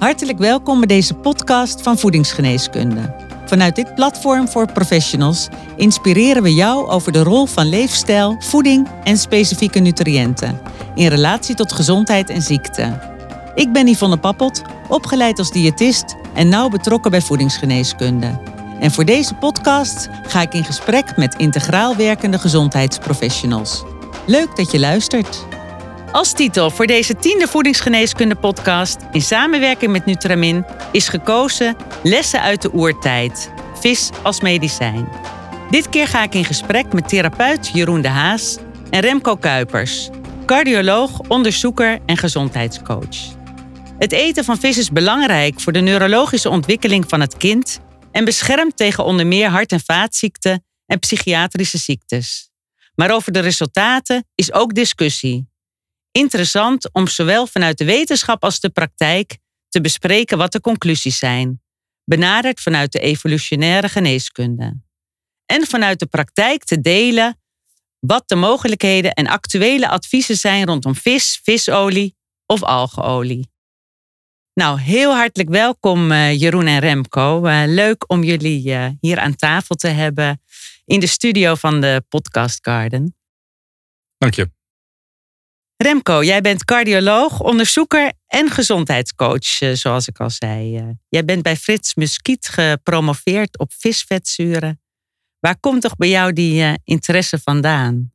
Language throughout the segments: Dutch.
Hartelijk welkom bij deze podcast van Voedingsgeneeskunde. Vanuit dit platform voor professionals inspireren we jou over de rol van leefstijl, voeding en specifieke nutriënten in relatie tot gezondheid en ziekte. Ik ben Yvonne Pappelt, opgeleid als diëtist en nauw betrokken bij voedingsgeneeskunde. En voor deze podcast ga ik in gesprek met integraal werkende gezondheidsprofessionals. Leuk dat je luistert. Als titel voor deze tiende voedingsgeneeskunde podcast in samenwerking met Nutramin is gekozen Lessen uit de oertijd. Vis als medicijn. Dit keer ga ik in gesprek met therapeut Jeroen de Haas en Remco Kuipers, cardioloog, onderzoeker en gezondheidscoach. Het eten van vis is belangrijk voor de neurologische ontwikkeling van het kind en beschermt tegen onder meer hart- en vaatziekten en psychiatrische ziektes. Maar over de resultaten is ook discussie. Interessant om zowel vanuit de wetenschap als de praktijk te bespreken wat de conclusies zijn, benaderd vanuit de evolutionaire geneeskunde. En vanuit de praktijk te delen wat de mogelijkheden en actuele adviezen zijn rondom vis, visolie of algeolie. Nou, heel hartelijk welkom uh, Jeroen en Remco. Uh, leuk om jullie uh, hier aan tafel te hebben in de studio van de Podcast Garden. Dank je. Remco, jij bent cardioloog, onderzoeker en gezondheidscoach, eh, zoals ik al zei. Eh, jij bent bij Frits Muskiet gepromoveerd op visvetzuren. Waar komt toch bij jou die uh, interesse vandaan?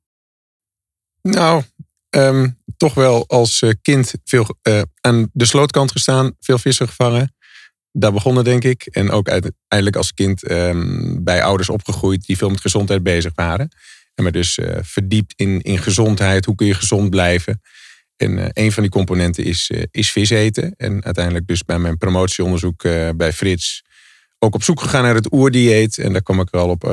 Nou, um, toch wel als kind veel aan de slootkant gestaan, veel vissen gevangen. Daar begonnen, denk ik. En ook uiteindelijk als kind um, bij ouders opgegroeid die veel met gezondheid bezig waren. Me dus uh, verdiept in, in gezondheid. Hoe kun je gezond blijven? En uh, een van die componenten is, uh, is vis eten. En uiteindelijk dus bij mijn promotieonderzoek bij Frits ook op zoek gegaan naar het oerdieet. En daar kwam ik wel op,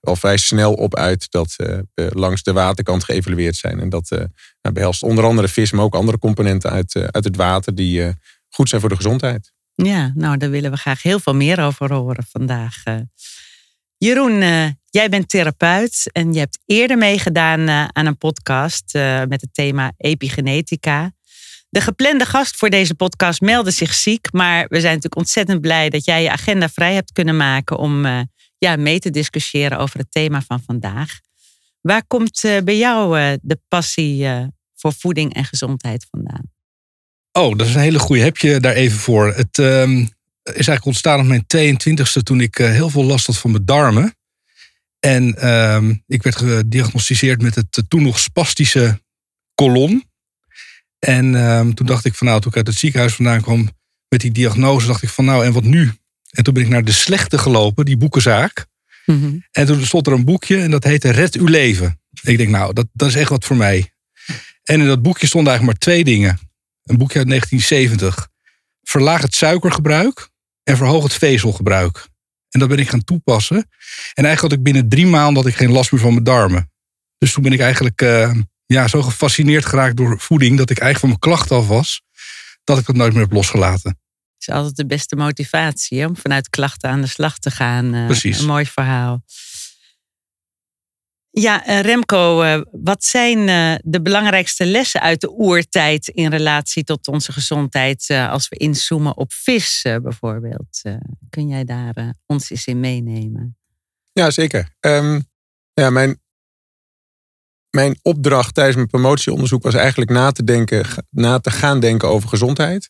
al vrij snel op uit dat we langs de waterkant geëvalueerd zijn. En dat nou, behelst onder andere vis, maar ook andere componenten uit, uit het water die goed zijn voor de gezondheid. Ja, nou daar willen we graag heel veel meer over horen vandaag. Jeroen, Jij bent therapeut en je hebt eerder meegedaan uh, aan een podcast uh, met het thema epigenetica. De geplande gast voor deze podcast meldde zich ziek, maar we zijn natuurlijk ontzettend blij dat jij je agenda vrij hebt kunnen maken om ja, mee te discussiëren over het thema van vandaag. Waar komt bij jou de passie voor voeding en gezondheid vandaan? Oh, dat is een hele goede. Heb je daar even voor? Het um, is eigenlijk ontstaan op mijn 22e toen ik heel veel last had van mijn darmen. En um, ik werd gediagnosticeerd met het toen nog spastische kolon. En um, toen dacht ik van nou, toen ik uit het ziekenhuis vandaan kwam met die diagnose, dacht ik van nou, en wat nu? En toen ben ik naar De Slechte gelopen, die boekenzaak. Mm -hmm. En toen stond er een boekje en dat heette Red uw leven. Ik denk nou, dat, dat is echt wat voor mij. En in dat boekje stonden eigenlijk maar twee dingen. Een boekje uit 1970. Verlaag het suikergebruik en verhoog het vezelgebruik. En dat ben ik gaan toepassen. En eigenlijk had ik binnen drie maanden had ik geen last meer van mijn darmen. Dus toen ben ik eigenlijk uh, ja, zo gefascineerd geraakt door voeding dat ik eigenlijk van mijn klachten af was. Dat ik dat nooit meer heb losgelaten. Het is altijd de beste motivatie om vanuit klachten aan de slag te gaan. Uh, Precies. Een mooi verhaal. Ja, eh, Remco, eh, wat zijn eh, de belangrijkste lessen uit de oertijd in relatie tot onze gezondheid als we inzoomen op vis bijvoorbeeld? Kun jij daar ons eens in meenemen? Ja, zeker. Um, ja, mijn, mijn opdracht tijdens mijn promotieonderzoek was eigenlijk na te, denken, na te gaan denken over gezondheid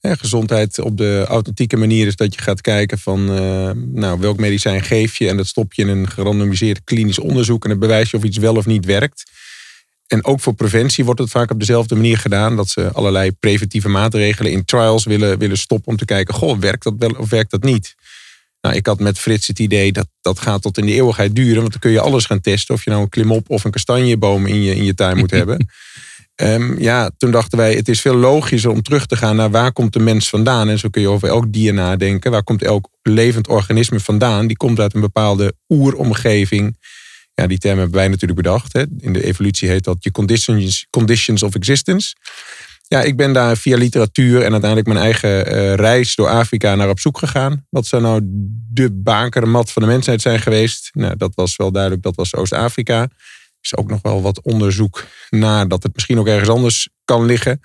gezondheid op de authentieke manier is dat je gaat kijken van uh, nou, welk medicijn geef je en dat stop je in een gerandomiseerd klinisch onderzoek en dan bewijs je of iets wel of niet werkt. En ook voor preventie wordt het vaak op dezelfde manier gedaan. Dat ze allerlei preventieve maatregelen in trials willen, willen stoppen om te kijken, goh, werkt dat wel of werkt dat niet? Nou, ik had met Frits het idee dat dat gaat tot in de eeuwigheid duren. Want dan kun je alles gaan testen. Of je nou een klimop of een kastanjeboom in je, in je tuin moet hebben. Um, ja, toen dachten wij, het is veel logischer om terug te gaan naar waar komt de mens vandaan. En zo kun je over elk dier nadenken. Waar komt elk levend organisme vandaan? Die komt uit een bepaalde oeromgeving. Ja, die term hebben wij natuurlijk bedacht. Hè. In de evolutie heet dat je conditions, conditions of existence. Ja, ik ben daar via literatuur en uiteindelijk mijn eigen uh, reis door Afrika naar op zoek gegaan. Wat zou nou de bakermat van de mensheid zijn geweest? Nou, dat was wel duidelijk, dat was Oost-Afrika is ook nog wel wat onderzoek naar dat het misschien ook ergens anders kan liggen.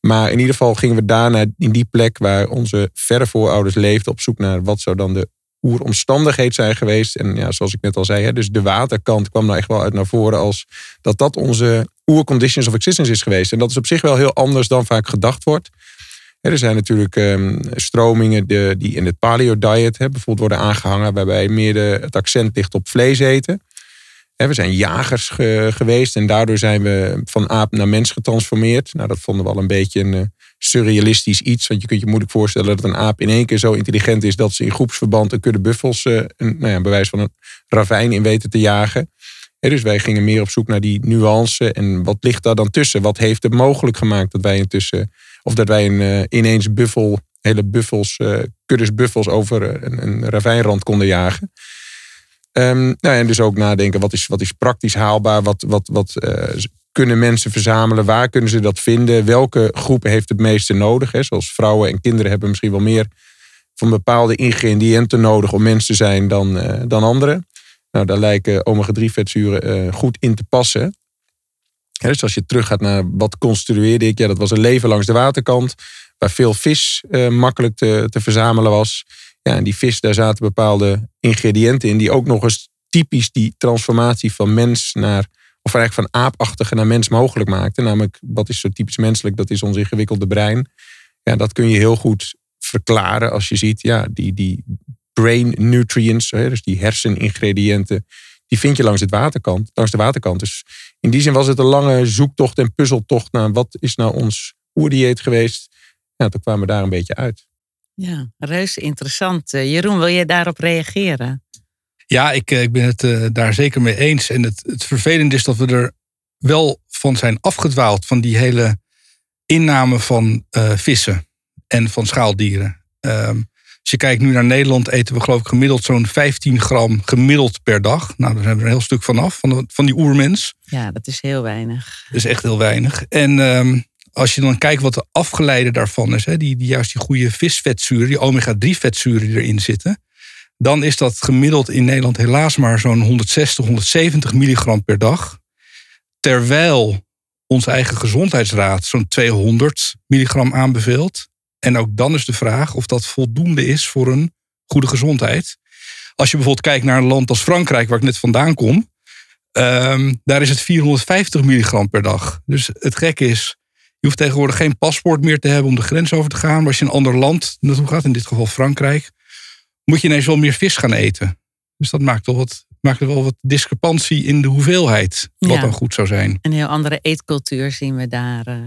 Maar in ieder geval gingen we daarna in die plek waar onze verre voorouders leefden op zoek naar wat zou dan de oeromstandigheid zijn geweest. En ja, zoals ik net al zei, hè, dus de waterkant kwam nou echt wel uit naar voren als dat dat onze oerconditions of existence is geweest. En dat is op zich wel heel anders dan vaak gedacht wordt. er zijn natuurlijk um, stromingen die in het paleo diet bijvoorbeeld worden aangehangen, waarbij meer de, het accent ligt op vlees eten. We zijn jagers geweest en daardoor zijn we van aap naar mens getransformeerd. Nou, dat vonden we al een beetje een eh, surrealistisch iets. Want je kunt je moeilijk voorstellen dat een aap in één keer zo intelligent is dat ze in groepsverband een kudde buffels, uh, een, nou ja, bewijs van een ravijn in weten te jagen. dus wij gingen meer op zoek naar die nuance en wat ligt daar dan tussen? Wat heeft het mogelijk gemaakt dat wij intussen, of dat wij een, uh, ineens buffel, hele buffels, kuddes buffels over een, een ravijnrand konden jagen? Um, nou, en dus ook nadenken, wat is, wat is praktisch haalbaar? Wat, wat, wat uh, kunnen mensen verzamelen? Waar kunnen ze dat vinden? Welke groepen heeft het meeste nodig? Hè? Zoals vrouwen en kinderen hebben misschien wel meer van bepaalde ingrediënten nodig om mens te zijn dan, uh, dan anderen. Nou, daar lijken omega-3 vetzuren uh, goed in te passen. dus als je teruggaat naar wat construeerde ik, ja, dat was een leven langs de waterkant, waar veel vis makkelijk te, te verzamelen was. Ja, en die vis, daar zaten bepaalde ingrediënten in die ook nog eens typisch die transformatie van mens naar, of eigenlijk van aapachtige naar mens mogelijk maakten. Namelijk, wat is zo typisch menselijk? Dat is ons ingewikkelde brein. Ja, dat kun je heel goed verklaren als je ziet, ja, die, die brain nutrients, dus die herseningrediënten, die vind je langs, het waterkant, langs de waterkant. Dus in die zin was het een lange zoektocht en puzzeltocht naar wat is nou ons oerdieet geweest. Ja, toen kwamen we daar een beetje uit. Ja, reuze interessant. Eh, Jeroen, wil je daarop reageren? Ja, ik, eh, ik ben het uh, daar zeker mee eens. En het, het vervelende is dat we er wel van zijn afgedwaald van die hele inname van uh, vissen en van schaaldieren. Um, als je kijkt nu naar Nederland, eten we geloof ik gemiddeld zo'n 15 gram gemiddeld per dag. Nou, daar zijn we er een heel stuk van af, van, de, van die oermens. Ja, dat is heel weinig. Dat is echt heel weinig. En um, als je dan kijkt wat de afgeleide daarvan is, hè, die, die juist die goede visvetzuren, die omega-3 vetzuren die erin zitten, dan is dat gemiddeld in Nederland helaas maar zo'n 160, 170 milligram per dag. Terwijl onze eigen gezondheidsraad zo'n 200 milligram aanbeveelt. En ook dan is de vraag of dat voldoende is voor een goede gezondheid. Als je bijvoorbeeld kijkt naar een land als Frankrijk, waar ik net vandaan kom, um, daar is het 450 milligram per dag. Dus het gekke is, hoeft tegenwoordig geen paspoort meer te hebben om de grens over te gaan. Maar als je in een ander land naartoe gaat, in dit geval Frankrijk, moet je ineens wel meer vis gaan eten. Dus dat maakt, wel wat, maakt wel wat discrepantie in de hoeveelheid, wat dan goed zou zijn. Een heel andere eetcultuur zien we daar. Uh.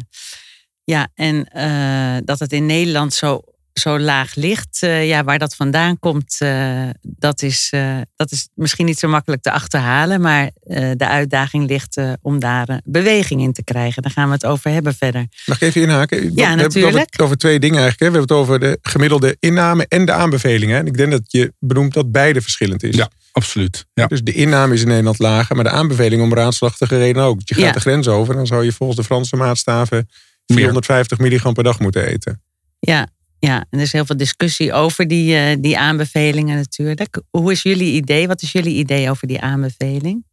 Ja, en uh, dat het in Nederland zo zo laag ligt. Uh, ja, waar dat vandaan komt, uh, dat, is, uh, dat is misschien niet zo makkelijk te achterhalen. Maar de uitdaging ligt om daar beweging in te krijgen. Daar gaan we het over hebben verder. Mag ik even inhaken? Ja, we natuurlijk. hebben het over, over, twee dingen eigenlijk. Hè. We hebben het over de gemiddelde inname en de aanbevelingen. En ik denk dat je benoemt dat beide verschillend is. Ja, absoluut. Ja. Dus de inname is in Nederland lager, maar de aanbeveling om raadslachtige reden ook. Je gaat ja. de grens over, dan zou je volgens de Franse maatstaven 450 milligram per dag moeten eten. Ja, ja, en er is heel veel discussie over die, uh, die aanbevelingen natuurlijk. Hoe is jullie idee? Wat is jullie idee over die aanbeveling?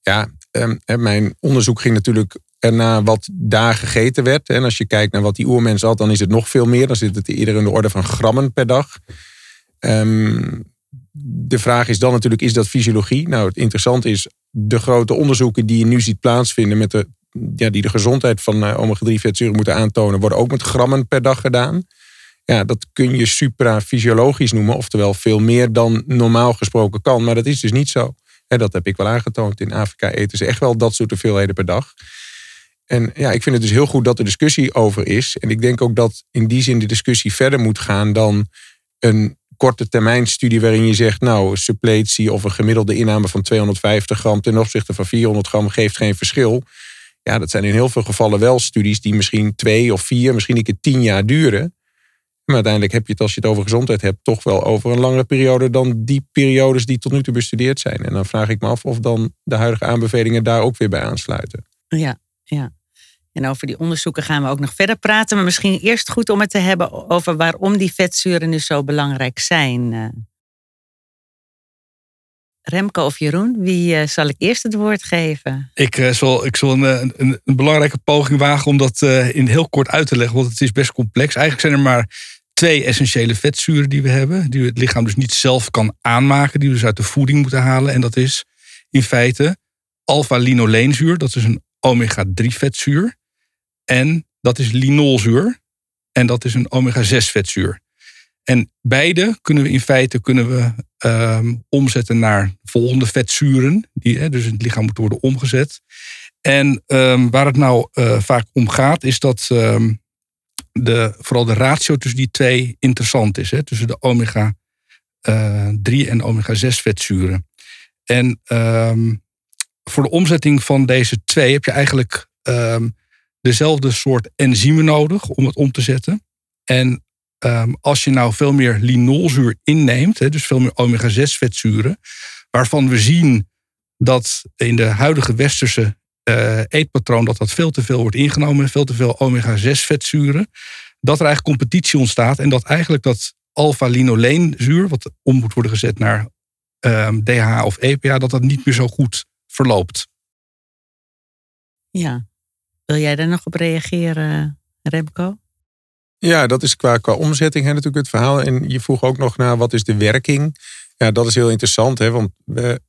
Ja, um, mijn onderzoek ging natuurlijk naar wat daar gegeten werd. En als je kijkt naar wat die oermens had, dan is het nog veel meer. Dan zit het eerder in de orde van grammen per dag. Um, de vraag is dan natuurlijk, is dat fysiologie? Nou, het interessante is, de grote onderzoeken die je nu ziet plaatsvinden met de ja, die de gezondheid van uh, omega-3 vetzuren moeten aantonen, worden ook met grammen per dag gedaan. Ja, dat kun je suprafysiologisch noemen, oftewel veel meer dan normaal gesproken kan. Maar dat is dus niet zo. dat heb ik wel aangetoond. In Afrika eten ze echt wel dat soort hoeveelheden per dag. En ja, ik vind het dus heel goed dat er discussie over is. En ik denk ook dat in die zin de discussie verder moet gaan dan een korte termijn studie waarin je zegt, nou, suppletie of een gemiddelde inname van 250 gram ten opzichte van 400 gram geeft geen verschil. Ja, dat zijn in heel veel gevallen wel studies die misschien twee of vier, misschien een keer tien jaar duren. Maar uiteindelijk heb je het, als je het over gezondheid hebt, toch wel over een langere periode dan die periodes die tot nu toe bestudeerd zijn. En dan vraag ik me af of dan de huidige aanbevelingen daar ook weer bij aansluiten. Ja, ja. En over die onderzoeken gaan we ook nog verder praten. Maar misschien eerst goed om het te hebben over waarom die vetzuren nu zo belangrijk zijn. Remco of Jeroen, wie uh, zal ik eerst het woord geven? Ik uh, zal, ik zal een, een, een, belangrijke poging wagen om dat in heel kort uit te leggen, want het is best complex. Eigenlijk zijn er maar twee essentiële vetzuren die we hebben, die het lichaam dus niet zelf kan aanmaken, die we dus uit de voeding moeten halen. En dat is in feite alpha-linoleenzuur, dat is een omega-3 vetzuur. En dat is linolzuur, en dat is een omega-6 vetzuur. En beide kunnen we in feite kunnen we, ehm, omzetten naar volgende vetzuren, die hè, dus in het lichaam moeten worden omgezet. En um, waar het nou uh, vaak om gaat, is dat um, de, vooral de ratio tussen die twee interessant is. Hè, tussen de omega uh, 3 en omega 6 vetzuren. En voor de omzetting van deze twee heb je eigenlijk dezelfde soort enzymen nodig om het om te zetten. En um, als je nou veel meer linolzuur inneemt, dus veel meer omega-6 vetzuren, waarvan we zien dat in de huidige westerse uh, eetpatroon dat dat veel te veel wordt ingenomen, veel te veel omega-6 vetzuren, dat er eigenlijk competitie ontstaat en dat eigenlijk dat alpha-linoleenzuur, wat om moet worden gezet naar um, ehm, DHA of EPA, dat dat niet meer zo goed verloopt. Ja, wil jij daar nog op reageren, Remco? Ja, dat is qua, qua omzetting hè, natuurlijk het verhaal. En je vroeg ook nog naar wat is de werking. Ja, dat is heel interessant, hè, want we,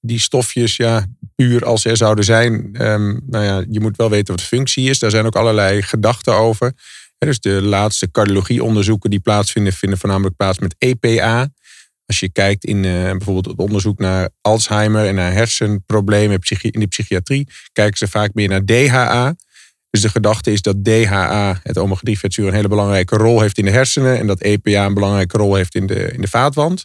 die stofjes, ja, puur als er zouden zijn, um, nou ja, je moet wel weten wat de functie is. Daar zijn ook allerlei gedachten over. dus de laatste cardiologieonderzoeken die plaatsvinden, vinden voornamelijk plaats met EPA. Als je kijkt in uh, bijvoorbeeld het onderzoek naar Alzheimer en naar hersenproblemen in de psychiatrie, kijken ze vaak meer naar DHA. Dus de gedachte is dat DHA, het omega-3-vetzuur, een hele belangrijke rol heeft in de hersenen. En dat EPA een belangrijke rol heeft in de, in de vaatwand.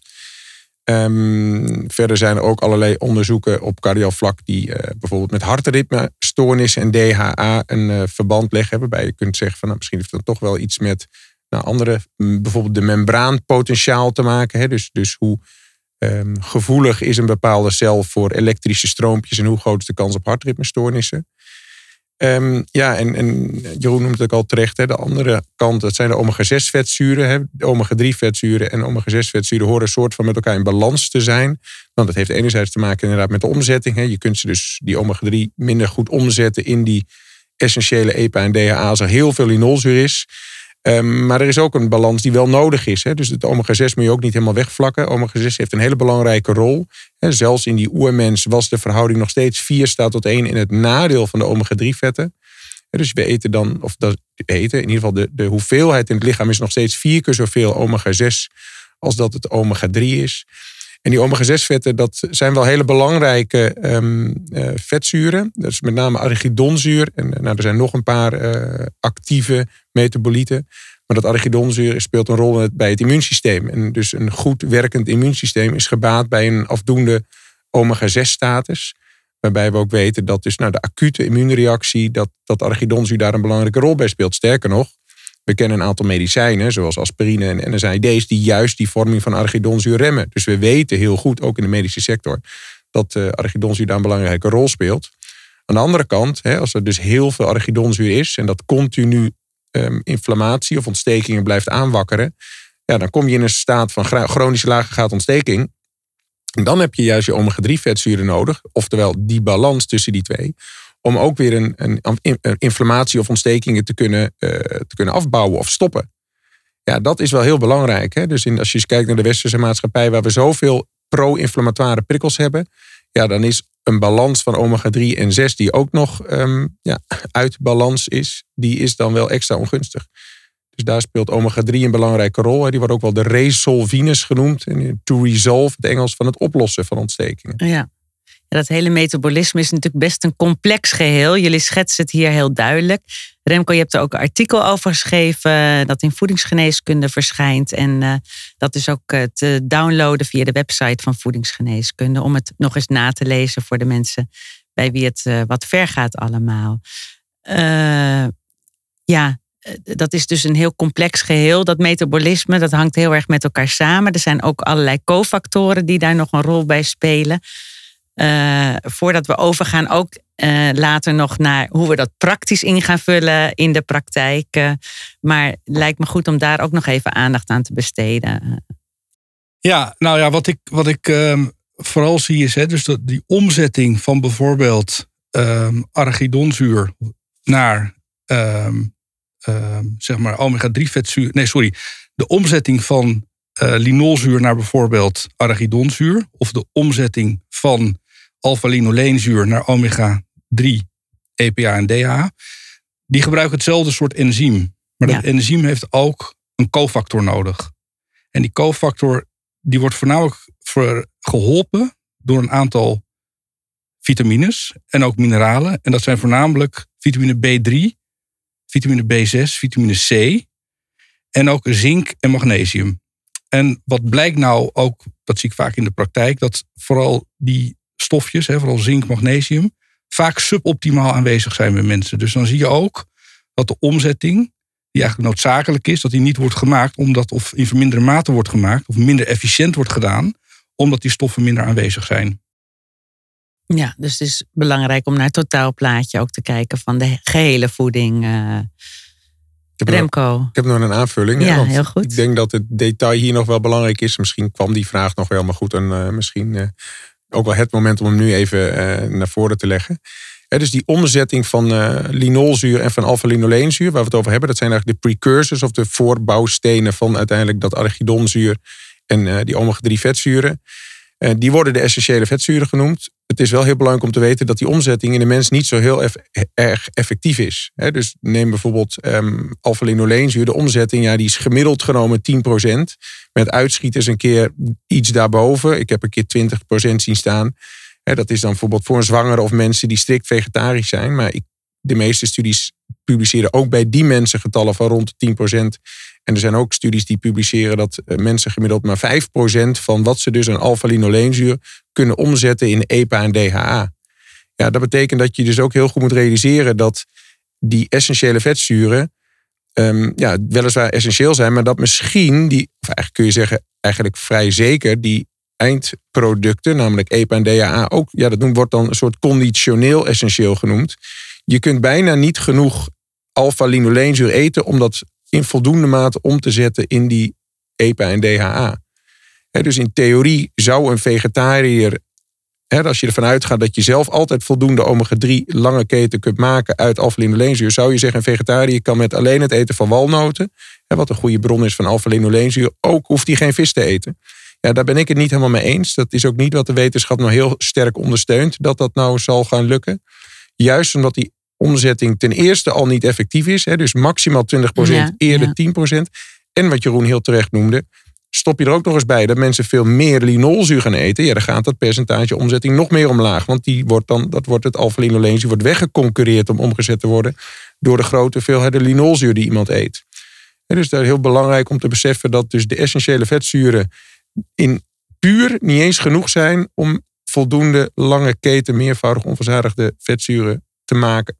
Um, verder zijn er ook allerlei onderzoeken op cardiaal vlak die uh, bijvoorbeeld met hartritmestoornissen en DHA een uh, verband leggen. Waarbij je kunt zeggen van nou, misschien heeft dat toch wel iets met nou, andere, bijvoorbeeld de membraanpotentiaal te maken. Hè? Dus, dus hoe um, gevoelig is een bepaalde cel voor elektrische stroompjes en hoe groot is de kans op hartritmestoornissen. Um, ja, en, en, Jeroen noemt het ook al terecht. Hè, de andere kant, dat zijn de omega-6 vetzuren. Hè, de omega-3 vetzuren en omega-6 vetzuren horen een soort van met elkaar in balans te zijn. Want dat heeft enerzijds te maken inderdaad met de omzetting. Hè. Je kunt ze dus, die omega-3, minder goed omzetten in die essentiële EPA en DHA als er heel veel linolzuur is. Um, maar er is ook een balans die wel nodig is. Hè. Dus het omega-6 moet je ook niet helemaal wegvlakken. Omega-6 heeft een hele belangrijke rol. Hè. Zelfs in die oermens was de verhouding nog steeds 4 staat tot 1 in het nadeel van de omega-3-vetten. Dus we eten dan, of dat eten, in ieder geval de, de hoeveelheid in het lichaam is nog steeds vier keer zoveel omega-6 als dat het omega-3 is. En die omega-6-vetten, dat zijn wel hele belangrijke um, uh, vetzuren. Dat is met name arachidonzuur. En nou, er zijn nog een paar uh, actieve metabolieten. Maar dat arachidonzuur speelt een rol bij het immuunsysteem. En dus een goed werkend immuunsysteem is gebaat bij een afdoende omega-6-status. Waarbij we ook weten dat dus nou, de acute immuunreactie, dat, dat arachidonzuur daar een belangrijke rol bij speelt. Sterker nog, we kennen een aantal medicijnen, zoals aspirine en NSAID's, die juist die vorming van arachidonzuur remmen. Dus we weten heel goed, ook in de medische sector, dat uh, arachidonzuur daar een belangrijke rol speelt. Aan de andere kant, als er dus heel veel arachidonzuur is en dat continu um, inflammatie of ontstekingen blijft aanwakkeren, ja, dan kom je in een staat van chronische lage gatontsteking. En dan heb je juist je omega-3 vetzuren nodig, oftewel die balans tussen die twee, om ook weer een, een, inflammatie of ontstekingen te kunnen, uh, te kunnen afbouwen of stoppen. Ja, dat is wel heel belangrijk. Hè? Dus in, als je eens kijkt naar de westerse maatschappij, waar we zoveel pro-inflammatoire prikkels hebben, ja, dan is een balans van omega-3 en 6, die ook nog um, ja, uit balans is, die is dan wel extra ongunstig. Dus daar speelt omega-3 een belangrijke rol. Die wordt ook wel de resolvines genoemd. To resolve, het Engels van het oplossen van ontstekingen. Ja dat hele metabolisme is natuurlijk best een complex geheel. Jullie schetsen het hier heel duidelijk. Remco, je hebt er ook een artikel over geschreven dat in voedingsgeneeskunde verschijnt. En uh, dat is ook uh, te downloaden via de website van voedingsgeneeskunde. Om het nog eens na te lezen voor de mensen bij wie het uh, wat ver gaat allemaal. ja, dat is dus een heel complex geheel. Dat metabolisme, dat hangt heel erg met elkaar samen. Er zijn ook allerlei cofactoren die daar nog een rol bij spelen. Uh, voordat we overgaan ook uh, later nog naar hoe we dat praktisch in gaan vullen in de praktijk. Uh, maar lijkt me goed om daar ook nog even aandacht aan te besteden. Ja, nou ja, wat ik, wat ik, ehm, vooral zie je, hè, dus dat die omzetting van bijvoorbeeld um, arachidonzuur naar um, zeg maar omega-3 vetzuur. Nee, sorry. De omzetting van uh, linolzuur naar bijvoorbeeld arachidonzuur. Of de omzetting van alpha-linoleenzuur naar omega-3, EPA en DHA. Die gebruiken hetzelfde soort enzym. Maar dat enzym heeft ook een cofactor nodig. En die cofactor die wordt voornamelijk geholpen door een aantal vitamines en ook mineralen. En dat zijn voornamelijk vitamine B3, vitamine B6, vitamine C en ook zink en magnesium. En wat blijkt nou ook, dat zie ik vaak in de praktijk, dat vooral die stofjes, vooral zink, magnesium, vaak suboptimaal aanwezig zijn bij mensen. Dus dan zie je ook dat de omzetting, die eigenlijk noodzakelijk is, dat die niet wordt gemaakt omdat of in verminderde mate wordt gemaakt of minder efficiënt wordt gedaan, omdat die stoffen minder aanwezig zijn. Ja, dus het is belangrijk om naar het totaalplaatje ook te kijken van de gehele voeding. Uh, ik Remco. Nog, ik heb nog een aanvulling. Ja, heel goed. Ik denk dat het detail hier nog wel belangrijk is. Misschien kwam die vraag nog wel, maar goed. En uh, misschien uh, ook wel het moment om hem nu even naar voren te leggen. dus die omzetting van linolzuur en van alpha-linoleenzuur, waar we het over hebben, dat zijn eigenlijk de precursors of de voorbouwstenen van uiteindelijk dat arachidonzuur en die omega-3 vetzuren. Eh, die worden de essentiële vetzuren genoemd. Het is wel heel belangrijk om te weten dat die omzetting in de mens niet zo heel erg effectief is. dus neem bijvoorbeeld um, alpha-linoleenzuur. De omzetting ja, die is gemiddeld genomen 10%. Met uitschieters een keer iets daarboven. Ik heb een keer 20% zien staan. dat is dan bijvoorbeeld voor een zwangere of mensen die strikt vegetarisch zijn. Maar de meeste studies publiceren ook bij die mensen getallen van rond de 10%. En er zijn ook studies die publiceren dat eh, mensen gemiddeld maar 5% van wat ze dus aan alpha-linoleenzuur kunnen omzetten in EPA en DHA. Ja, dat betekent dat je dus ook heel goed moet realiseren dat die essentiële vetzuren um, ja, weliswaar essentieel zijn, maar dat misschien die, eigenlijk kun je zeggen, eigenlijk vrij zeker, die eindproducten, namelijk EPA en DHA, ook, ja, dat wordt dan een soort conditioneel essentieel genoemd. Je kunt bijna niet genoeg alpha-linoleenzuur eten om dat in voldoende mate om te zetten in die EPA en DHA. dus in theorie zou een vegetariër, als je ervan uitgaat dat je zelf altijd voldoende omega-3 lange keten kunt maken uit alpha-linoleenzuur, zou je zeggen een vegetariër kan met alleen het eten van walnoten, wat een goede bron is van alpha-linoleenzuur, ook hoeft hij geen vis te eten. Ja, daar ben ik het niet helemaal mee eens. Dat is ook niet wat de wetenschap nou heel sterk ondersteunt, dat dat nou zal gaan lukken. Juist omdat die omzetting ten eerste al niet effectief is. Hè, dus maximaal 20%, eerder 10%. En wat Jeroen heel terecht noemde, stop je er ook nog eens bij dat mensen veel meer linolzuur gaan eten. Ja, dan gaat dat percentage omzetting nog meer omlaag. Want die wordt dan, dat wordt het alpha-linoleenzuur wordt weggeconcureerd om omgezet te worden door de grote hoeveelheid linolzuur die iemand eet. En dus is heel belangrijk om te beseffen dat dus de essentiële vetzuren in puur niet eens genoeg zijn om voldoende lange keten meervoudig onverzadigde vetzuren te maken.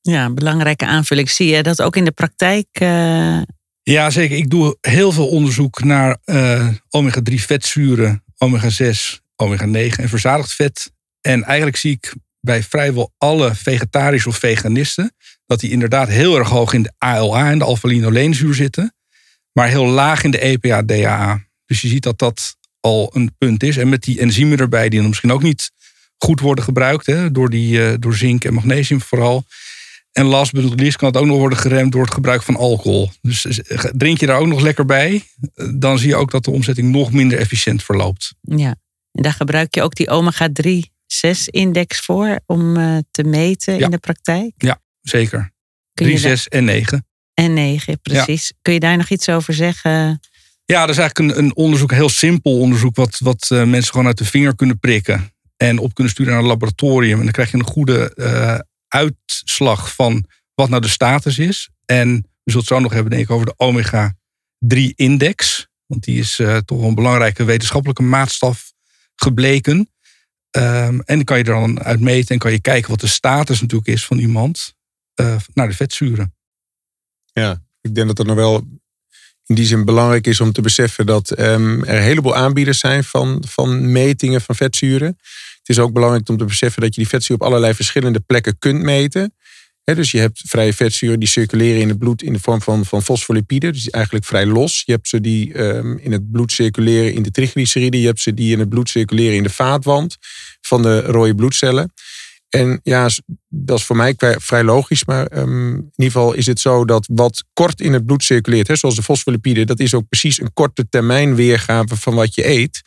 Ja, belangrijke aanvulling. Zie je dat ook in de praktijk? Uh... Ja, zeker. Ik doe heel veel onderzoek naar uh, omega-3 vetzuren, omega-6, omega-9 en verzadigd vet. En eigenlijk zie ik bij vrijwel alle vegetarische of veganisten dat die inderdaad heel erg hoog in de ALA en de alpha-linoleenzuur zitten, maar heel laag in de EPA-DHA. Dus je ziet dat dat al een punt is. En met die enzymen erbij, die dan misschien ook niet goed worden gebruikt, hè, door, die, uh, door zink en magnesium vooral, en last but not least kan het ook nog worden geremd door het gebruik van alcohol. Dus drink je daar ook nog lekker bij, dan zie je ook dat de omzetting nog minder efficiënt verloopt. Ja, en daar gebruik je ook die omega-3 6-index voor om uh, te meten in de praktijk? Ja, zeker. 3, 6 en 9. En 9, precies. Kun je daar nog iets over zeggen? Ja, dat is eigenlijk een, een onderzoek, een heel simpel onderzoek, wat, wat uh, mensen gewoon uit de vinger kunnen prikken. En op kunnen sturen naar een laboratorium. En dan krijg je een goede uh, uitslag van wat nou de status is. En we zullen het zo nog hebben denk ik over de omega-3-index. Want die is uh, toch een belangrijke wetenschappelijke maatstaf gebleken. Um, en dan kan je er dan uit meten en kan je kijken wat de status natuurlijk is van iemand uh, naar de vetzuren. Ja, ik denk dat het nog wel in die zin belangrijk is om te beseffen dat um, er een heleboel aanbieders zijn van, van metingen van vetzuren. Is ook belangrijk om te beseffen dat je die vetzuur op allerlei verschillende plekken kunt meten. dus je hebt vrije vetzuren die circuleren in het bloed in de vorm van, van fosfolipiden. Dus eigenlijk vrij los. Je hebt ze die ehm, in het bloed circuleren in de triglyceriden. Je hebt ze die in het bloed circuleren in de vaatwand van de rode bloedcellen. En ja, dat is voor mij vrij logisch. Maar ehm, in ieder geval is het zo dat wat kort in het bloed circuleert, zoals de fosfolipiden, dat is ook precies een korte termijn weergave van wat je eet.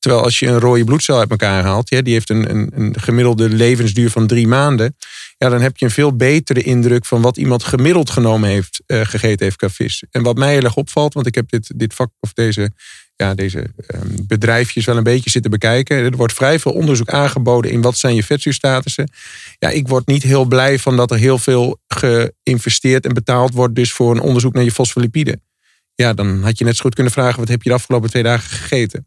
Terwijl als je een rode bloedcel uit elkaar haalt, die heeft een, een, een gemiddelde levensduur van drie maanden. Ja, dan heb je een veel betere indruk van wat iemand gemiddeld genomen heeft, uh, gegeten heeft qua vis. En wat mij heel erg opvalt, want ik heb dit, dit vak of deze, ja, deze um, bedrijfjes wel een beetje zitten bekijken. Er wordt vrij veel onderzoek aangeboden in wat zijn je vetzuurstatussen. Ja, ik word niet heel blij van dat er heel veel geïnvesteerd en betaald wordt dus voor een onderzoek naar je fosfolipiden. Ja, dan had je net zo goed kunnen vragen, wat heb je de afgelopen twee dagen gegeten?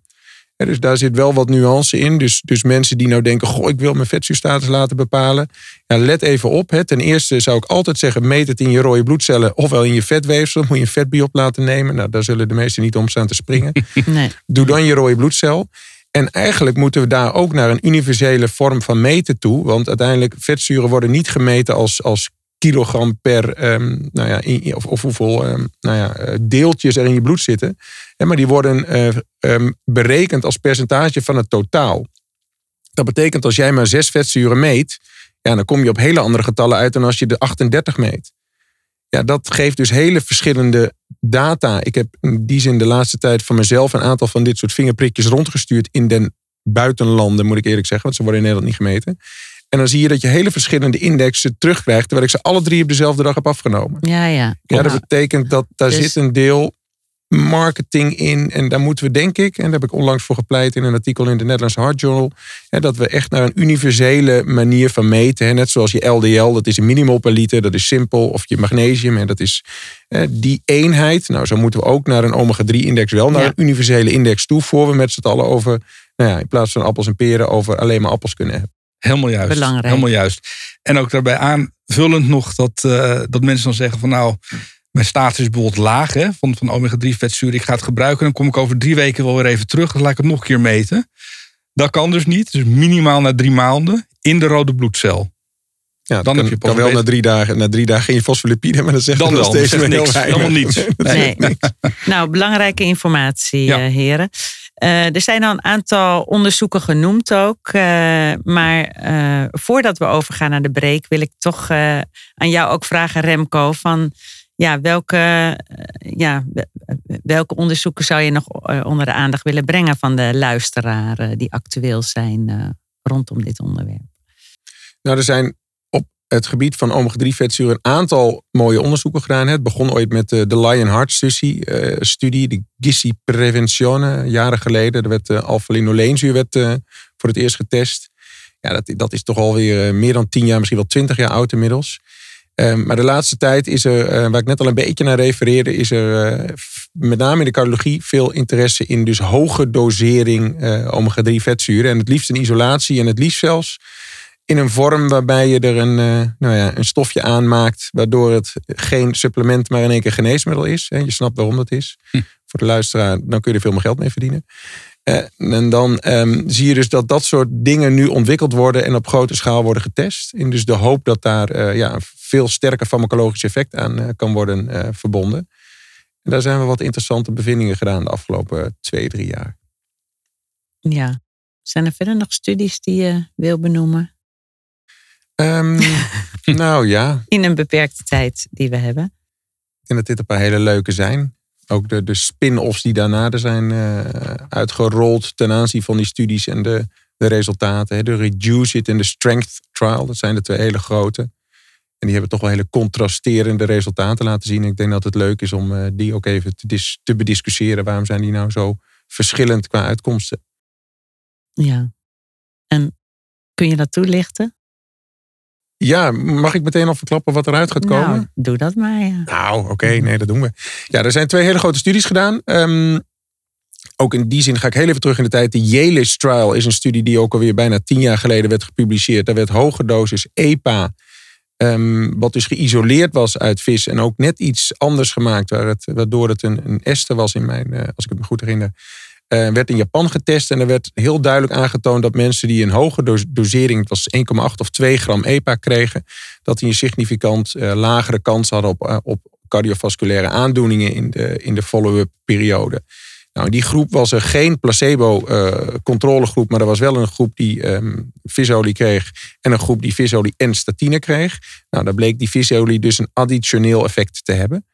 Dus daar zit wel wat nuance in. Dus, dus mensen die nou denken, goh, ik wil mijn vetzuurstatus laten bepalen. Ja, let even op. Hè. Ten eerste zou ik altijd zeggen, meet het in je rode bloedcellen ofwel in je vetweefsel. Moet je een vetbiop laten nemen. Nou, daar zullen de meesten niet om staan te springen. Nee. Doe dan je rode bloedcel. En eigenlijk moeten we daar ook naar een universele vorm van meten toe. Want uiteindelijk, vetzuren worden niet gemeten als, als kilogram per, um, nou ja, of, of, hoeveel um, nou ja, eh, deeltjes er in je bloed zitten. maar die worden uh, um, berekend als percentage van het totaal. Dat betekent als jij maar zes vetzuren meet, ja, dan kom je op hele andere getallen uit dan als je de 38 meet. Ja, dat geeft dus hele verschillende data. Ik heb in die zin de laatste tijd van mezelf een aantal van dit soort vingerprikjes rondgestuurd in den buitenlanden, moet ik eerlijk zeggen, want ze worden in Nederland niet gemeten. En dan zie je dat je hele verschillende indexen terugkrijgt, terwijl ik ze alle drie op dezelfde dag heb afgenomen. Ja, ja. Ja, dat betekent dat daar dus- zit een deel marketing in. En daar moeten we, denk ik, en daar heb ik onlangs voor gepleit in een artikel in de Netherlands Heart Journal, hè, dat we echt naar een universele manier van meten. Hè, net zoals je LDL, dat is een minimal per liter, dat is simpel. Of je magnesium, en dat is hè, die eenheid. Nou, zo moeten we ook naar een omega-3-index wel, naar een universele index toe, voor we met z'n allen over, nou ja, in plaats van appels en peren, over alleen maar appels kunnen hebben. Helemaal juist. Belangrijk. Helemaal juist. En ook daarbij aanvullend nog dat, uh, dat mensen dan zeggen van nou, mijn status is bijvoorbeeld laag hè, van, van omega-3 vetzuur. Ik ga het gebruiken. Dan kom ik over drie weken wel weer even terug. Dan laat ik het nog een keer meten. Dat kan dus niet. Dus minimaal na drie maanden in de rode bloedcel. Ja, dan kan, heb je pas wel na drie dagen, na drie dagen in je fosfolipide, maar dan zegt dan wel, steeds niks. Helemaal niets. Nee. nou, belangrijke informatie, ja. Eh, heren. Uh, er zijn al een aantal onderzoeken genoemd ook. Uh, maar uh, voordat we overgaan naar de break, wil ik toch aan jou ook vragen, Remco, van ja, welke, ja, welke onderzoeken zou je nog onder de aandacht willen brengen van de luisteraar die actueel zijn rondom dit onderwerp? Nou, er zijn het gebied van omega-3 vetzuren een aantal mooie onderzoeken gedaan. Het begon ooit met de, de Lion-Heart-studie, uh, studie, de GISI Preventione, jaren geleden. Er werd uh, alpha-linoleenzuur werd, voor het eerst getest. Ja, dat, dat is toch alweer meer dan tien jaar, misschien wel twintig jaar oud inmiddels. Ehm, maar de laatste tijd is er, waar ik net al een beetje naar refereerde, is er met name in de cardiologie veel interesse in dus hoge dosering omega-3 vetzuren. En het liefst in isolatie en het liefst zelfs in een vorm waarbij je er een, uh, nou ja, een stofje aanmaakt, waardoor het geen supplement, maar in één keer geneesmiddel is. Je snapt waarom dat is. Hm. Voor de luisteraar, dan kun je er veel meer geld mee verdienen. Uh, en dan um, zie je dus dat dat soort dingen nu ontwikkeld worden en op grote schaal worden getest. In dus de hoop dat daar uh, ja, een veel sterker farmacologisch effect aan kan worden verbonden. En daar zijn we wat interessante bevindingen gedaan de afgelopen twee, drie jaar. Ja. Zijn er verder nog studies die je wil benoemen? Um, nou ja. In een beperkte tijd die we hebben. Ik denk dat dit een paar hele leuke zijn. Ook de, de spin-offs die daarna er zijn uh, uitgerold ten aanzien van die studies en de, de resultaten. De Reduce It en de Strength Trial, dat zijn de twee hele grote. En die hebben toch wel hele contrasterende resultaten laten zien. Ik denk dat het leuk is om uh, die ook even te, dis te bediscussiëren. Waarom zijn die nou zo verschillend qua uitkomsten? Ja. En kun je dat toelichten? Ja, mag ik meteen al verklappen wat eruit gaat komen? Nou, doe dat maar. Ja. Nou, oké, nee, dat doen we. Ja, er zijn twee hele grote studies gedaan. Um, ook in die zin ga ik heel even terug in de tijd. De Yale Trial is een studie die ook alweer bijna tien jaar geleden werd gepubliceerd. Daar werd hoge dosis EPA, um, wat dus geïsoleerd was uit vis en ook net iets anders gemaakt, waar het, waardoor het een, een ester was in mijn, uh, als ik het me goed herinner, Uh, werd in Japan getest en er werd heel duidelijk aangetoond dat mensen die een hoge dosering, het was 1,8 of 2 gram EPA kregen, dat die een significant uh, lagere kans hadden op, uh, op cardiovasculaire aandoeningen in de, in de follow-up periode. Nou, in die groep was er geen placebo-controlegroep, maar er was wel een groep die um, visolie kreeg en een groep die visolie en statine kreeg. Nou, daar bleek die visolie dus een additioneel effect te hebben.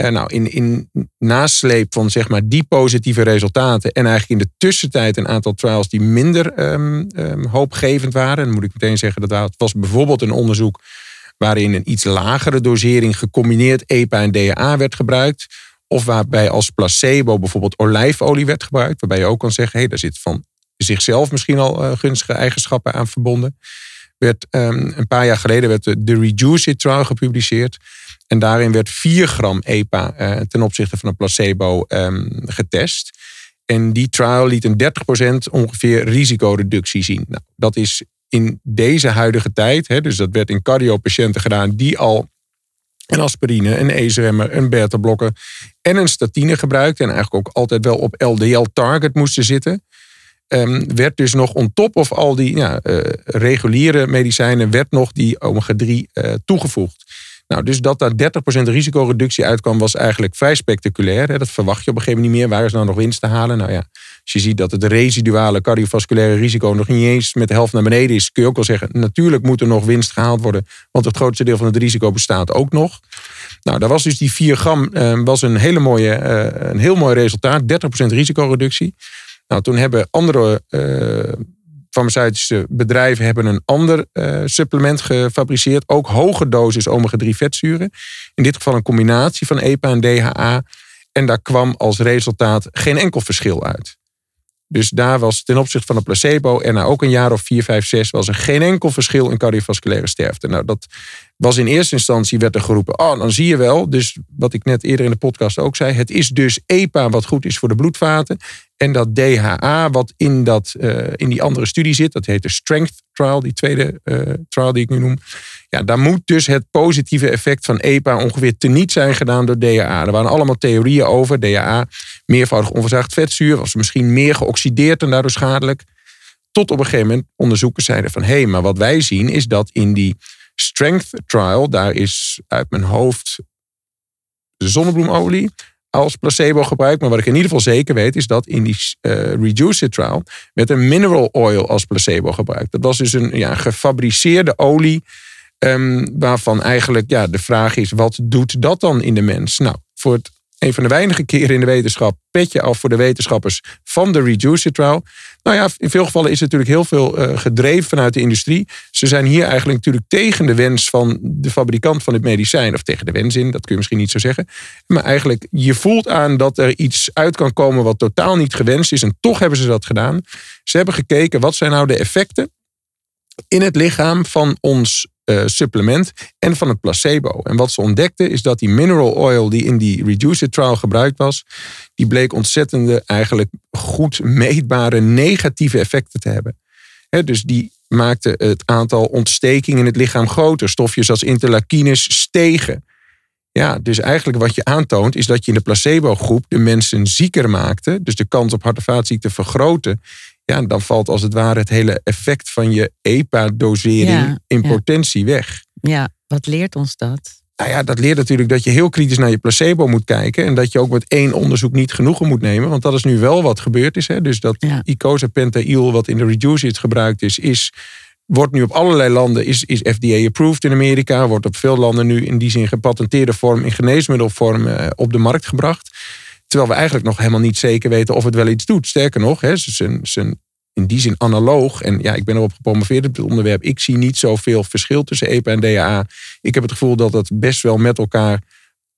Uh, nou, in, in nasleep van zeg maar die positieve resultaten en eigenlijk in de tussentijd een aantal trials die minder um, um, hoopgevend waren. Dan moet ik meteen zeggen dat het was bijvoorbeeld een onderzoek waarin een iets lagere dosering gecombineerd EPA en DHA werd gebruikt. Of waarbij als placebo bijvoorbeeld olijfolie werd gebruikt. Waarbij je ook kan zeggen, hé, daar zit van zichzelf misschien al uh, gunstige eigenschappen aan verbonden. Werd, um, een paar jaar geleden werd de, de Reduce It trial gepubliceerd. En daarin werd 4 gram EPA uh, ten opzichte van een placebo um, getest. En die trial liet een 30% ongeveer risicoreductie zien. Nou, dat is in deze huidige tijd, hè, dus dat werd in cardiopatiënten gedaan die al een aspirine, een ACE-remmer, een beta-blokker en een statine gebruikten. En eigenlijk ook altijd wel op LDL-target moesten zitten. Um, werd dus nog on top of al die ja, uh, reguliere medicijnen, werd nog die omega-3 uh, toegevoegd. Nou, dus dat daar 30% risicoreductie uitkwam, was eigenlijk vrij spectaculair. Hè. Dat verwacht je op een gegeven moment niet meer. Waar is nou nog winst te halen? Nou ja, als je ziet dat het residuale cardiovasculaire risico nog niet eens met de helft naar beneden is, kun je ook wel zeggen, natuurlijk moet er nog winst gehaald worden, want het grootste deel van het risico bestaat ook nog. Nou, daar was dus die 4 gram uh, was een, hele mooie, uh, een heel mooi resultaat, 30% risicoreductie. Nou, toen hebben andere uh, farmaceutische bedrijven hebben een ander uh, supplement gefabriceerd. Ook hoge dosis omega-3 vetzuren. In dit geval een combinatie van EPA en DHA. En daar kwam als resultaat geen enkel verschil uit. Dus daar was ten opzichte van een placebo en na ook een jaar of 4, 5, 6 was er geen enkel verschil in cardiovasculaire sterfte. Nou, dat was in eerste instantie werd er geroepen, oh, dan zie je wel. Dus wat ik net eerder in de podcast ook zei, het is dus EPA wat goed is voor de bloedvaten. En dat DHA wat in, dat, uh, in die andere studie zit, dat heet de Strength Trial, die tweede uh, trial die ik nu noem. Ja, daar moet dus het positieve effect van EPA ongeveer teniet zijn gedaan door DHA. Er waren allemaal theorieën over. DHA, meervoudig onverzaagd vetzuur, was misschien meer geoxideerd en daardoor schadelijk. Tot op een gegeven moment onderzoekers zeiden van... hé, hey, maar wat wij zien is dat in die Strength Trial... daar is uit mijn hoofd zonnebloemolie als placebo gebruikt. Maar wat ik in ieder geval zeker weet, is dat in die uh, Reduce It trial werd een mineral oil als placebo gebruikt. Dat was dus een ja, gefabriceerde olie. Um, waarvan eigenlijk ja, de vraag is: wat doet dat dan in de mens? Nou, voor het een van de weinige keren in de wetenschap petje af voor de wetenschappers van de Reduce Trial. Nou ja, in veel gevallen is natuurlijk heel veel uh, gedreven vanuit de industrie. Ze zijn hier eigenlijk natuurlijk tegen de wens van de fabrikant van het medicijn. Of tegen de wens in, dat kun je misschien niet zo zeggen. Maar eigenlijk, je voelt aan dat er iets uit kan komen wat totaal niet gewenst is. En toch hebben ze dat gedaan. Ze hebben gekeken, wat zijn nou de effecten in het lichaam van ons uh, supplement en van het placebo. En wat ze ontdekten is dat die mineral oil die in die Reduce trial gebruikt was, die bleek ontzettende, eigenlijk goed meetbare negatieve effecten te hebben. He, dus die maakte het aantal ontstekingen in het lichaam groter. Stofjes als interleukines stegen. Ja, dus eigenlijk wat je aantoont is dat je in de placebo-groep de mensen zieker maakte. Dus de kans op hart- en vaatziekten vergroten ja, dan valt als het ware het hele effect van je EPA-dosering ja, in potentie weg. Ja, wat leert ons dat? Nou ja, dat leert natuurlijk dat je heel kritisch naar je placebo moet kijken. En dat je ook met één onderzoek niet genoegen moet nemen. Want dat is nu wel wat gebeurd is. Hè. Dus dat ja. icosapentaïl, wat in de Reduce gebruikt is, is wordt nu op allerlei landen, is, is FDA-approved in Amerika. Wordt op veel landen nu in die zin gepatenteerde vorm, in geneesmiddelvorm uh, op de markt gebracht. Terwijl we eigenlijk nog helemaal niet zeker weten of het wel iets doet. Sterker nog, hè, zijn, zijn in die zin analoog. En ja, ik ben erop gepromoveerd op het onderwerp. Ik zie niet zoveel verschil tussen EPA en DHA. Ik heb het gevoel dat het best wel met elkaar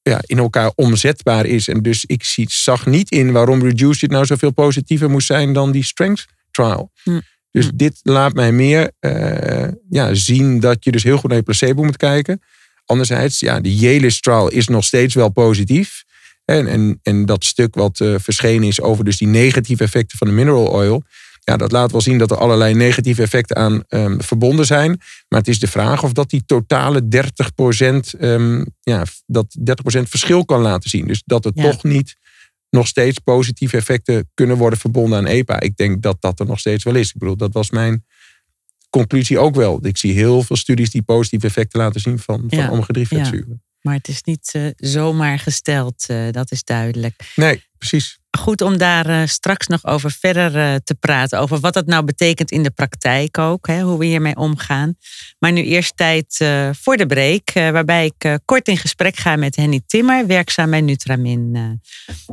ja, in elkaar omzetbaar is. En dus ik zie, zag niet in waarom Reduce It nou zoveel positiever moest zijn dan die Strength Trial. Hm. Dus hm. dit laat mij meer uh, ja, zien dat je dus heel goed naar je placebo moet kijken. Anderzijds, ja, de Yale trial is nog steeds wel positief. En, en, en dat stuk wat uh, verschenen is over dus die negatieve effecten van de mineral oil. Ja, dat laat wel zien dat er allerlei negatieve effecten aan um, verbonden zijn. Maar het is de vraag of dat die totale 30%, um, ja, dat 30% verschil kan laten zien. Dus dat ja. toch niet nog steeds positieve effecten kunnen worden verbonden aan EPA. Ik denk dat dat er nog steeds wel is. Ik bedoel, dat was mijn conclusie ook wel. Ik zie heel veel studies die positieve effecten laten zien van, van omega-3 vetzuren. Maar het is niet uh, zomaar gesteld, uh, dat is duidelijk. Nee, precies goed om daar uh, straks nog over verder uh, te praten. Over wat dat nou betekent in de praktijk ook. Hè, hoe we hiermee omgaan. Maar nu eerst tijd uh, voor de break. waarbij ik kort in gesprek ga met Henny Timmer. Werkzaam bij Nutramin.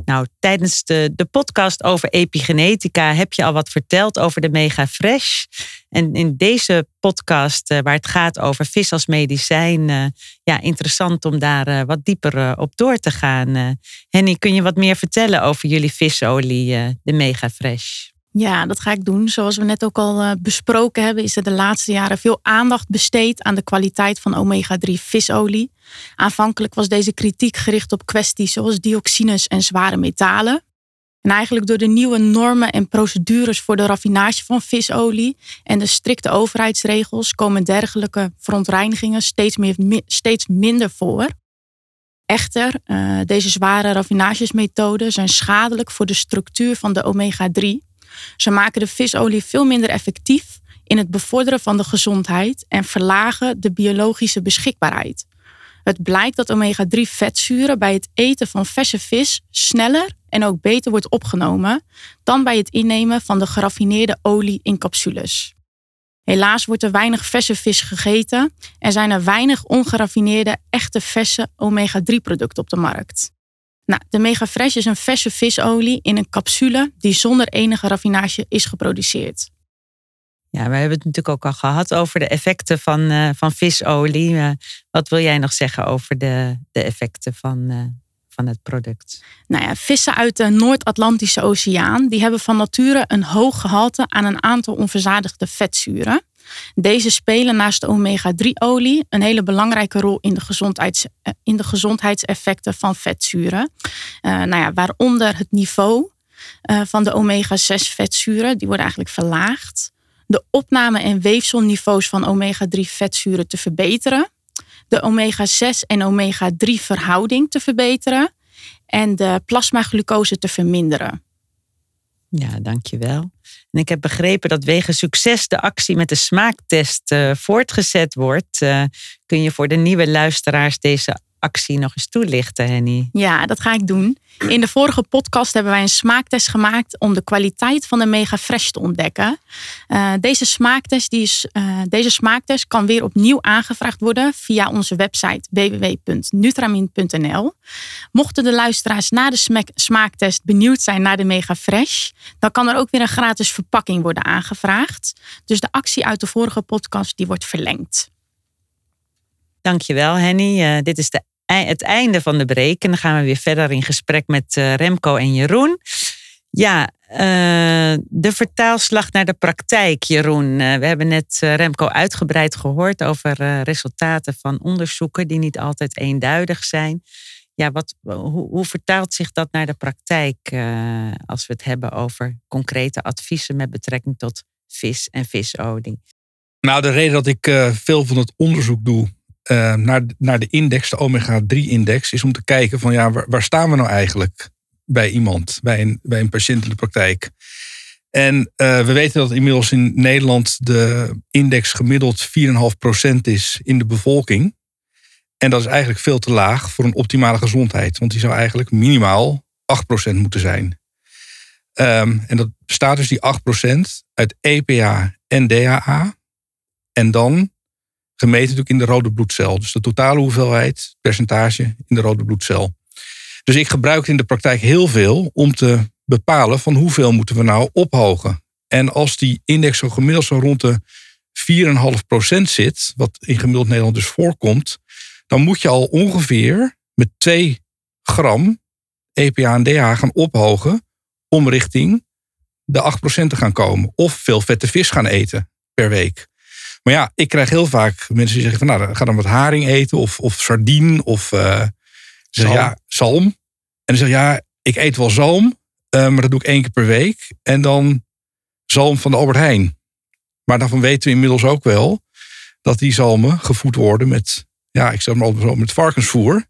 nou, tijdens de, de podcast over epigenetica heb je al wat verteld over de Mega Fresh. En in deze podcast, waar het gaat over vis als medicijn. ja, interessant om daar wat dieper op door te gaan. Henny, kun je wat meer vertellen over jullie visolie, eh, de Mega Fresh. Ja, dat ga ik doen. Zoals we net ook al eh, besproken hebben, is er de laatste jaren veel aandacht besteed aan de kwaliteit van omega-3 visolie. Aanvankelijk was deze kritiek gericht op kwesties zoals dioxines en zware metalen. En eigenlijk door de nieuwe normen en procedures voor de raffinage van visolie en de strikte overheidsregels komen dergelijke verontreinigingen steeds, meer, steeds minder voor. Echter, uh, deze zware raffinagesmethoden zijn schadelijk voor de structuur van de omega-3. Ze maken de visolie veel minder effectief in het bevorderen van de gezondheid en verlagen de biologische beschikbaarheid. Het blijkt dat omega-3 vetzuren bij het eten van verse vis sneller en ook beter wordt opgenomen dan bij het innemen van de geraffineerde olie in capsules. Helaas wordt er weinig verse vis gegeten en zijn er weinig ongeraffineerde, echte verse omega-3 producten op de markt. Nou, de Mega Fresh is een verse visolie in een capsule die zonder enige raffinage is geproduceerd. Ja, we hebben het natuurlijk ook al gehad over de effecten van, uh, van visolie. Wat wil jij nog zeggen over de, de effecten van, uh, van het product? Nou ja, vissen uit de Noord-Atlantische Oceaan die hebben van nature een hoog gehalte aan een aantal onverzadigde vetzuren. Deze spelen naast de omega-3-olie een hele belangrijke rol in de, gezondheids, eh, in de gezondheidseffecten van vetzuren. Uh, nou ja, waaronder het niveau uh, van de omega-6 vetzuren, die worden eigenlijk verlaagd. De opname- en weefselniveaus van omega-3 vetzuren te verbeteren de omega-6 en omega-3 verhouding te verbeteren en de plasmaglucose te verminderen. Ja, dankjewel. En ik heb begrepen dat wegen succes de actie met de smaaktest uh, voortgezet wordt. Uh, kun je voor de nieuwe luisteraars deze actie nog eens toelichten, Henny? Ja, dat ga ik doen. In de vorige podcast hebben wij een smaaktest gemaakt om de kwaliteit van de Mega Fresh te ontdekken. Uh, deze, smaaktest, die is, uh, deze smaaktest kan weer opnieuw aangevraagd worden via onze website www.nutramin.nl. Mochten de luisteraars na de smaaktest benieuwd zijn naar de Mega Fresh, dan kan er ook weer een gratis verpakking worden aangevraagd. Dus de actie uit de vorige podcast die wordt verlengd. Dankjewel Henny. Uh, dit is de het einde van de break. En dan gaan we weer verder in gesprek met uh, Remco en Jeroen. Ja, uh, de vertaalslag naar de praktijk, Jeroen. Uh, we hebben net Remco uitgebreid gehoord over resultaten van onderzoeken die niet altijd eenduidig zijn. Ja, wat, hoe, hoe vertaalt zich dat naar de praktijk als we het hebben over concrete adviezen met betrekking tot vis en visolie? Nou, de reden dat ik veel van het onderzoek doe uh, naar, naar de index, de omega-3-index, is om te kijken van ja, waar, staan we nou eigenlijk bij iemand, bij een, bij een patiënt in de praktijk. En uh, we weten dat inmiddels in Nederland de index gemiddeld 4,5% is in de bevolking. En dat is eigenlijk veel te laag voor een optimale gezondheid, want die zou eigenlijk minimaal 8% moeten zijn. Um, en dat bestaat dus die 8% uit EPA en DHA. En dan gemeten natuurlijk in de rode bloedcel. Dus de totale hoeveelheid, percentage in de rode bloedcel. Dus ik gebruik het in de praktijk heel veel om te bepalen van hoeveel moeten we nou ophogen. En als die index zo gemiddeld zo rond de 4,5% zit, wat in gemiddeld Nederland dus voorkomt, dan moet je al ongeveer met 2 gram EPA en DHA gaan ophogen om richting de 8% te gaan komen. Of veel vette vis gaan eten per week. Maar ja, ik krijg heel vaak mensen die zeggen van nou, ga dan wat haring eten of, of sardine of uh, zalm. ja, zalm. En dan zeg ja, ik eet wel zalm, uh, maar dat doe ik één keer per week. En dan zalm van de Albert Heijn. Maar daarvan weten we inmiddels ook wel dat die zalmen gevoed worden met, ja, ik zeg maar altijd zo, met varkensvoer,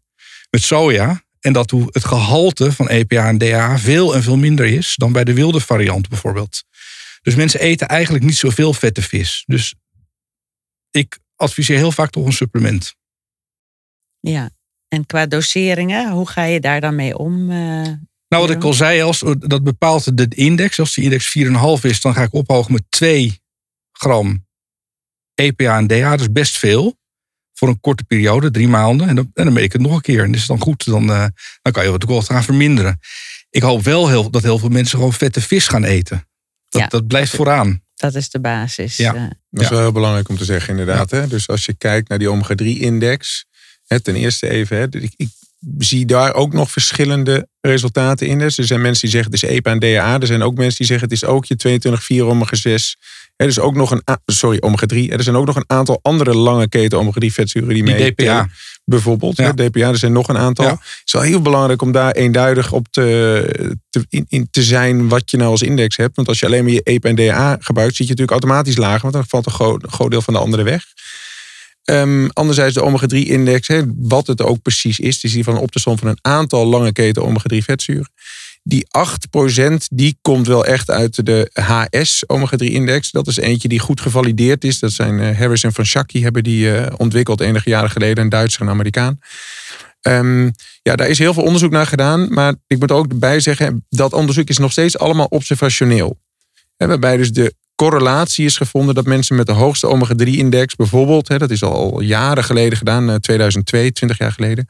met soja. En dat hoe het gehalte van EPA en DHA veel en veel minder is dan bij de wilde variant bijvoorbeeld. Dus mensen eten eigenlijk niet zoveel vette vis. Dus ik adviseer heel vaak toch een supplement. Ja, en qua doseringen, hoe ga je daar dan mee om? Uh, nou, wat ik al zei, als, dat bepaalt de index. Als die index 4,5 is, dan ga ik ophogen met 2 gram EPA en DHA. Dat is best veel. Voor een korte periode, drie maanden. En dan, en dan meet ik het nog een keer. En is het dan goed, dan, uh, dan kan je het wel gaan verminderen. Ik hoop wel heel, dat heel veel mensen gewoon vette vis gaan eten. Dat, ja, dat blijft vooraan. Dat is de basis. Ja. Uh, dat is wel heel belangrijk om te zeggen, inderdaad. Hè? Dus als je kijkt naar die omega-3-index. Ten eerste even, hè, ik, ik zie daar ook nog verschillende resultaten in. Dus er zijn mensen die zeggen het is EPA en DHA. Er zijn ook mensen die zeggen het is ook je 22,4 omega 6. Er is ook nog een, sorry, omega 3. Er zijn ook nog een aantal andere lange keten omega 3 vetzuren die, mee. DPA. Bijvoorbeeld, ja. DPA, er zijn nog een aantal. Het is wel heel belangrijk om daar eenduidig op te, te, in, te zijn wat je nou als index hebt. Want als je alleen maar je EPA en DHA gebruikt, zit je natuurlijk automatisch lager. Want dan valt een groot, groot deel van de andere weg. Um, anderzijds de omega-3-index, wat het ook precies is, is die van op de som van een aantal lange keten omega-3 vetzuren. Die 8% die komt wel echt uit de HS omega-3-index. Dat is eentje die goed gevalideerd is. Dat zijn uh, Harris en Van Schackie hebben die uh, ontwikkeld enige jaren geleden, een Duitser en Amerikaan. Um, ja, daar is heel veel onderzoek naar gedaan. Maar ik moet ook erbij zeggen, dat onderzoek is nog steeds allemaal observationeel. waarbij dus de correlatie is gevonden dat mensen met de hoogste omega-3-index, bijvoorbeeld, hè, dat is al jaren geleden gedaan, 2002, eh, 20 jaar geleden,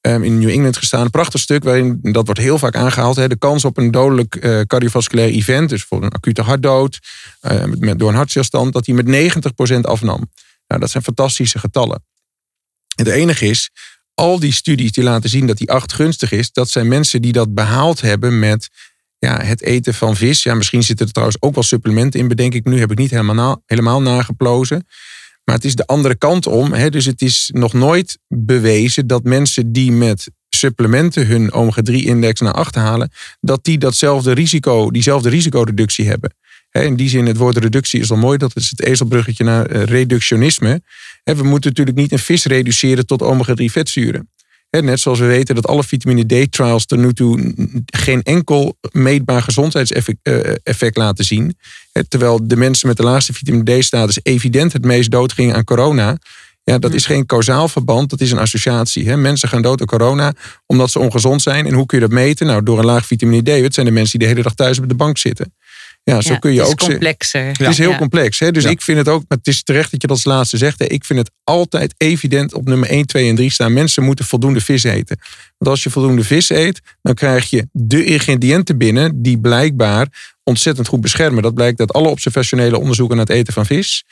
ehm, in New England gestaan. Een prachtig stuk waarin, dat wordt heel vaak aangehaald, hè, de kans op een dodelijk uh, cardiovasculair event, dus voor een acute hartdood, uh, met, door een hartstilstand, dat die met 90% afnam. Nou, dat zijn fantastische getallen. Het enige is, al die studies die laten zien dat die 8 gunstig is, dat zijn mensen die dat behaald hebben met ja, het eten van vis. Ja, misschien zitten er trouwens ook wel supplementen in, bedenk ik nu. Heb ik niet helemaal, helemaal nageplozen. Maar het is de andere kant om. Hè? Dus het is nog nooit bewezen dat mensen die met supplementen hun omega-3-index naar achter halen, dat die datzelfde risico, diezelfde risicoreductie hebben. In die zin, het woord reductie is al mooi. Dat is het ezelbruggetje naar eh, reductionisme. We moeten natuurlijk niet een vis reduceren tot omega-3 vetzuren. Net zoals we weten dat alle vitamine D-trials tot nu toe geen enkel meetbaar gezondheidseffect eh, laten zien. Terwijl de mensen met de laagste vitamine D-status evident het meest doodgingen aan corona. Ja, dat is geen kausaal verband, dat is een associatie. Mensen gaan dood aan corona omdat ze ongezond zijn. En hoe kun je dat meten? Nou, door een laag vitamine D. Het zijn de mensen die de hele dag thuis op de bank zitten. Ja, zo kun je ook. Het is complexer. Het is heel complex. Hè? Dus ik vind het ook, het is terecht dat je dat als laatste zegt. Hè? Ik vind het altijd evident op nummer 1, 2 en 3 staan. Mensen moeten voldoende vis eten. Want als je voldoende vis eet, dan krijg je de ingrediënten binnen die blijkbaar ontzettend goed beschermen. Dat blijkt uit alle observationele onderzoeken naar het eten van vis.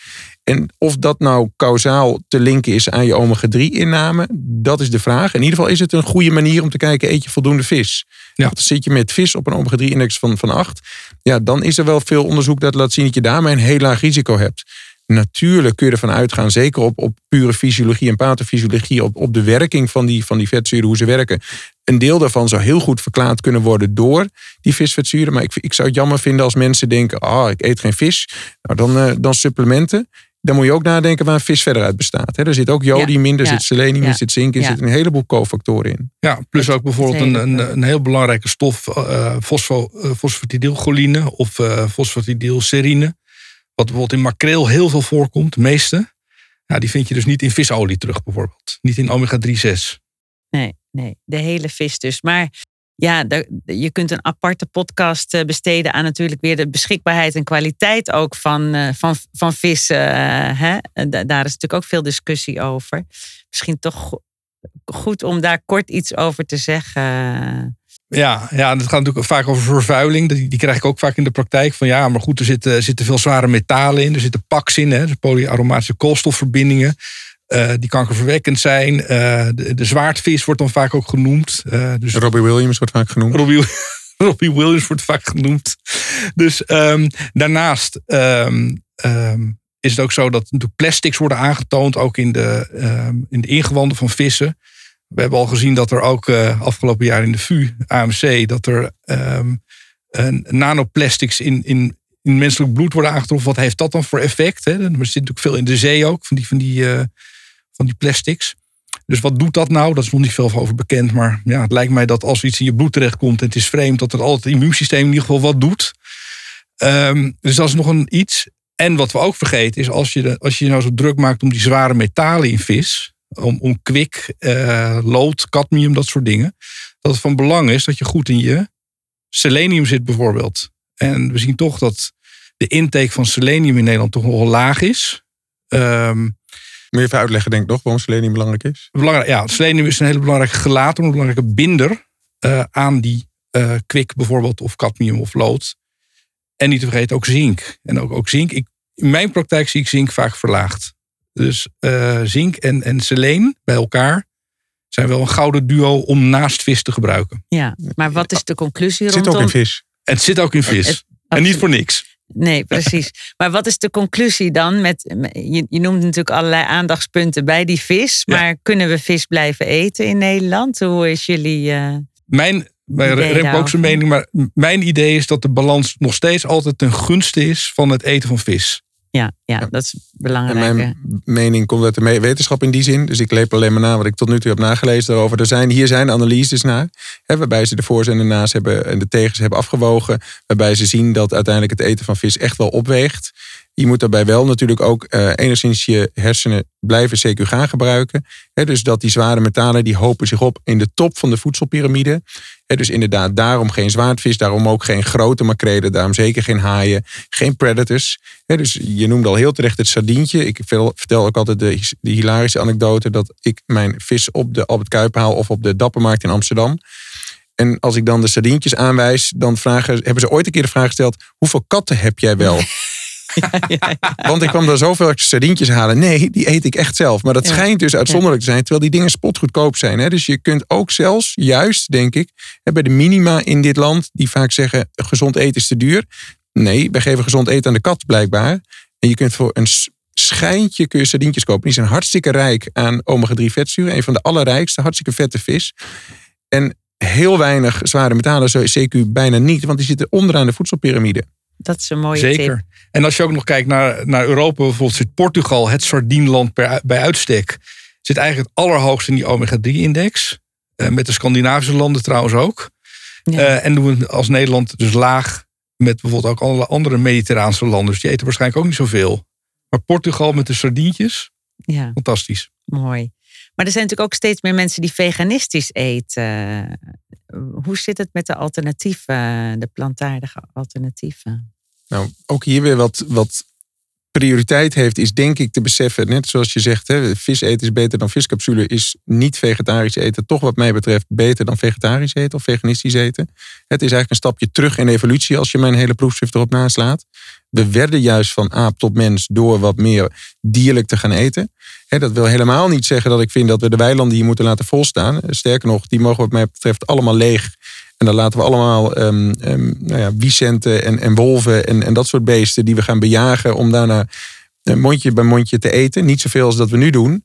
En of dat nou kausaal te linken is aan je omega-3-inname, dat is de vraag. In ieder geval is het een goede manier om te kijken, eet je voldoende vis? Ja. Want zit je met vis op een omega-3-index van, van 8, ja, dan is er wel veel onderzoek dat laat zien dat je daarmee een heel laag risico hebt. Natuurlijk kun je ervan uitgaan, zeker op, op pure fysiologie en pathofysiologie, op, op de werking van die, van die vetzuren, hoe ze werken. Een deel daarvan zou heel goed verklaard kunnen worden door die visvetzuren. Maar ik, ik zou het jammer vinden als mensen denken, ah, ik eet geen vis. Nou, dan, uh, dan supplementen dan moet je ook nadenken waar een vis verder uit bestaat. Er zit ook jodium in, er zit selenium er zit zink in, er zitten een heleboel cofactoren in. Ja, plus ook bijvoorbeeld een, een, een heel belangrijke stof, uh, fosfo, uh, fosfatidylcholine of uh, fosfatidylserine. Wat bijvoorbeeld in makreel heel veel voorkomt, de meeste. Ja, die vind je dus niet in visolie terug bijvoorbeeld. Niet in omega-3-6. Nee, nee, de hele vis dus. Maar ja, je kunt een aparte podcast eh, besteden aan natuurlijk weer de beschikbaarheid en kwaliteit ook van, uh, van, van vissen. Eh, hè? Daar is natuurlijk ook veel discussie over. Misschien toch goed om daar kort iets over te zeggen. Ja, ja, het gaat natuurlijk vaak over vervuiling. Die, die krijg ik ook vaak in de praktijk. Van ja, maar goed, er zitten, zitten veel zware metalen in. Er zitten paks in, hè, dus polyaromatische koolstofverbindingen. Uh, die kankerverwekkend zijn. Uh, de, de, zwaardvis wordt dan vaak ook genoemd. Uh, dus Robbie Williams wordt vaak genoemd. Robbie, Robbie Williams wordt vaak genoemd. Dus um, daarnaast um, um, is het ook zo dat natuurlijk plastics worden aangetoond, ook in de, in de ingewanden van vissen. We hebben al gezien dat er ook afgelopen jaar in de VU, AMC, dat er nanoplastics in, in, in menselijk bloed worden aangetroffen. Wat heeft dat dan voor effect? Hè? Er zit natuurlijk veel in de zee ook, van die, van die van die plastics. Dus wat doet dat nou? Dat is nog niet veel over bekend. Maar ja, het lijkt mij dat als iets in je bloed terechtkomt en het is vreemd, dat het altijd het immuunsysteem in ieder geval wat doet. Ehm, dus dat is nog een iets. En wat we ook vergeten is, als je, als je nou zo druk maakt om die zware metalen in vis, om, om kwik, uh, lood, cadmium, dat soort dingen, dat het van belang is dat je goed in je selenium zit bijvoorbeeld. En we zien toch dat de intake van selenium in Nederland toch nogal laag is. Um, Moet je even uitleggen, denk ik nog, waarom selenium belangrijk is? Belangrijk, ja, selenium is een hele belangrijke gelaten, een belangrijke binder uh, aan die uh, kwik bijvoorbeeld, of cadmium of lood. En niet te vergeten ook zink. En ook, ook zink. Ik, in mijn praktijk zie ik zink vaak verlaagd. Dus uh, zink en, en seleen bij elkaar zijn wel een gouden duo om naast vis te gebruiken. Ja, maar wat is de conclusie Het zit rondom... ook in vis. En het zit ook in vis. Het- en niet voor niks. Nee, precies. Maar wat is de conclusie dan? Met, je, je noemt natuurlijk allerlei aandachtspunten bij die vis. Ja. Maar kunnen we vis blijven eten in Nederland? Hoe is jullie... eh, Mijn, Remco ook zijn mening, maar mijn idee is dat de balans nog steeds altijd ten gunste is van het eten van vis. Ja, ja, dat is En belangrijk. mijn mening komt uit de wetenschap in die zin. Dus ik leep alleen maar na wat ik tot nu toe heb nagelezen daarover. Er zijn, hier zijn analyses naar. Hè, waarbij ze de voor's en de na's hebben en de tegens hebben afgewogen. Waarbij ze zien dat uiteindelijk het eten van vis echt wel opweegt. Je moet daarbij wel natuurlijk ook eh, enigszins je hersenen blijven CQ gaan gebruiken. Dus dat die zware metalen die hopen zich op in de top van de voedselpiramide. Dus inderdaad, daarom geen zwaardvis, daarom ook geen grote makrelen, daarom zeker geen haaien, geen predators. Dus je noemde al heel terecht het sardientje. Ik vertel, ook altijd de, de hilarische anekdote dat ik mijn vis op de Albert Kuip haal of op de Dappermarkt in Amsterdam. En als ik dan de sardientjes aanwijs, dan vragen, hebben ze ooit een keer de vraag gesteld: hoeveel katten heb jij wel? Want ik kwam daar zoveel sardientjes halen. Nee, die eet ik echt zelf. Maar dat schijnt dus uitzonderlijk te zijn, terwijl die dingen spotgoedkoop zijn. Hè? Dus je kunt ook zelfs, juist denk ik, bij de minima in dit land, die vaak zeggen: gezond eten is te duur. Nee, wij geven gezond eten aan de kat blijkbaar. En je kunt voor een schijntje kun je sardientjes kopen. Die zijn hartstikke rijk aan omega-3 vetzuren. Een van de allerrijkste, hartstikke vette vis. En heel weinig zware metalen, zo CQ bijna niet, want die zitten onderaan de voedselpiramide. Dat is een mooie Zeker. tip. En als je ook nog kijkt naar, naar Europa, bijvoorbeeld zit Portugal, het sardienland per, bij uitstek, zit eigenlijk het allerhoogst in die omega-3-index. Eh, met de Scandinavische landen trouwens ook. Ja. Eh, en doen we als Nederland dus laag met bijvoorbeeld ook alle andere mediterraanse landen. Dus die eten waarschijnlijk ook niet zoveel. Maar Portugal met de sardientjes, ja, fantastisch. mooi. Maar er zijn natuurlijk ook steeds meer mensen die veganistisch eten. Hoe zit het met de alternatieven, de plantaardige alternatieven? Nou, ook hier weer wat, wat prioriteit heeft, is denk ik te beseffen, net zoals je zegt, hè, vis eten is beter dan viscapsule, is niet vegetarisch eten toch wat mij betreft beter dan vegetarisch eten of veganistisch eten. Het is eigenlijk een stapje terug in evolutie als je mijn hele proefschrift erop naslaat. We werden juist van aap tot mens door wat meer dierlijk te gaan eten. Hè, dat wil helemaal niet zeggen dat ik vind dat we de weilanden hier moeten laten volstaan. Sterker nog, die mogen wat mij betreft allemaal leeg. En dan laten we allemaal ehm, nou ja, wiesenten en, en wolven en, en dat soort beesten die we gaan bejagen om daarna mondje bij mondje te eten. Niet zoveel als dat we nu doen.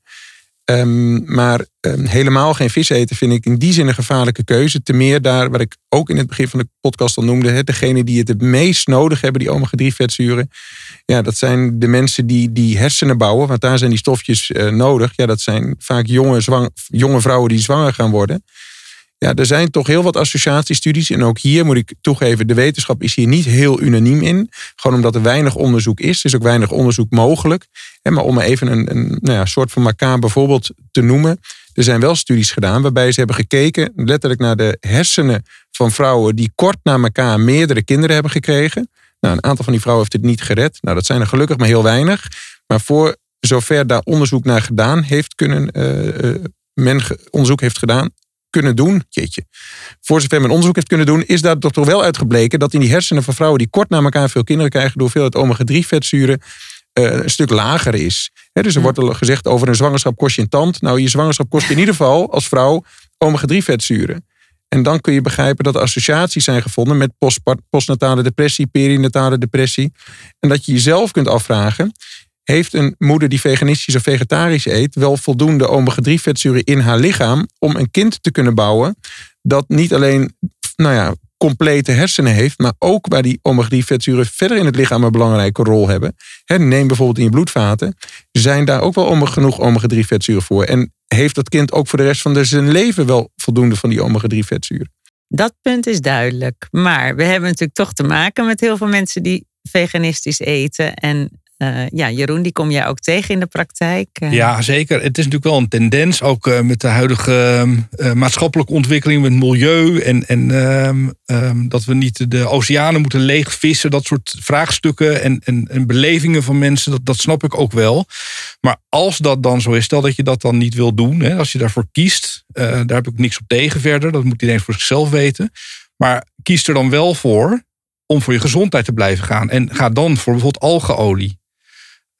Ehm, maar helemaal geen vis eten vind ik in die zin een gevaarlijke keuze. Te meer daar, wat ik ook in het begin van de podcast al noemde, hè, degene die het het meest nodig hebben, die omega-3 vetzuren. Ja, dat zijn de mensen die, die hersenen bouwen, want daar zijn die stofjes eh, nodig. Ja, dat zijn vaak jonge, zwang, jonge vrouwen die zwanger gaan worden. Ja, er zijn toch heel wat associatiestudies. En ook hier moet ik toegeven, de wetenschap is hier niet heel unaniem in. Gewoon omdat er weinig onderzoek is. Er is ook weinig onderzoek mogelijk. Maar om even een, een nou ja, soort van macabre voorbeeld te noemen. Er zijn wel studies gedaan waarbij ze hebben gekeken letterlijk naar de hersenen van vrouwen die kort na elkaar meerdere kinderen hebben gekregen. Nou, een aantal van die vrouwen heeft het niet gered. Nou, dat zijn er gelukkig maar heel weinig. Maar voor zover daar onderzoek naar gedaan heeft kunnen, eh, eh, men onderzoek heeft gedaan, kunnen doen, jeetje. Voor zover men onderzoek heeft kunnen doen, is daar toch wel uitgebleken dat in die hersenen van vrouwen die kort na elkaar veel kinderen krijgen, de hoeveelheid omega-3 vetzuren eh, een stuk lager is. Dus er wordt al gezegd over een zwangerschap kost je een tand. Nou, je zwangerschap kost in ieder geval als vrouw omega-3 vetzuren. En dan kun je begrijpen dat er associaties zijn gevonden met postnatale depressie, perinatale depressie. En dat je jezelf kunt afvragen, heeft een moeder die veganistisch of vegetarisch eet wel voldoende omega-3 vetzuren in haar lichaam om een kind te kunnen bouwen dat niet alleen nou ja, complete hersenen heeft, maar ook waar die omega-3 vetzuren verder in het lichaam een belangrijke rol hebben. Neem bijvoorbeeld in je bloedvaten, zijn daar ook wel genoeg omega-3 vetzuren voor. En heeft dat kind ook voor de rest van zijn leven wel voldoende van die omega-3 vetzuren? Dat punt is duidelijk. Maar we hebben natuurlijk toch te maken met heel veel mensen die veganistisch eten. En uh, ja, Jeroen, die kom jij ook tegen in de praktijk? Uh. Ja, zeker. Het is natuurlijk wel een tendens, ook uh, met de huidige maatschappelijke ontwikkeling, met milieu en, en um, dat we niet de oceanen moeten leegvissen, dat soort vraagstukken en, en, en belevingen van mensen, dat, dat snap ik ook wel. Maar als dat dan zo is, stel dat je dat dan niet wil doen, hè, als je daarvoor kiest, daar heb ik niks op tegen verder, dat moet iedereen voor zichzelf weten. Maar kies er dan wel voor om voor je gezondheid te blijven gaan. En ga dan voor bijvoorbeeld algeolie.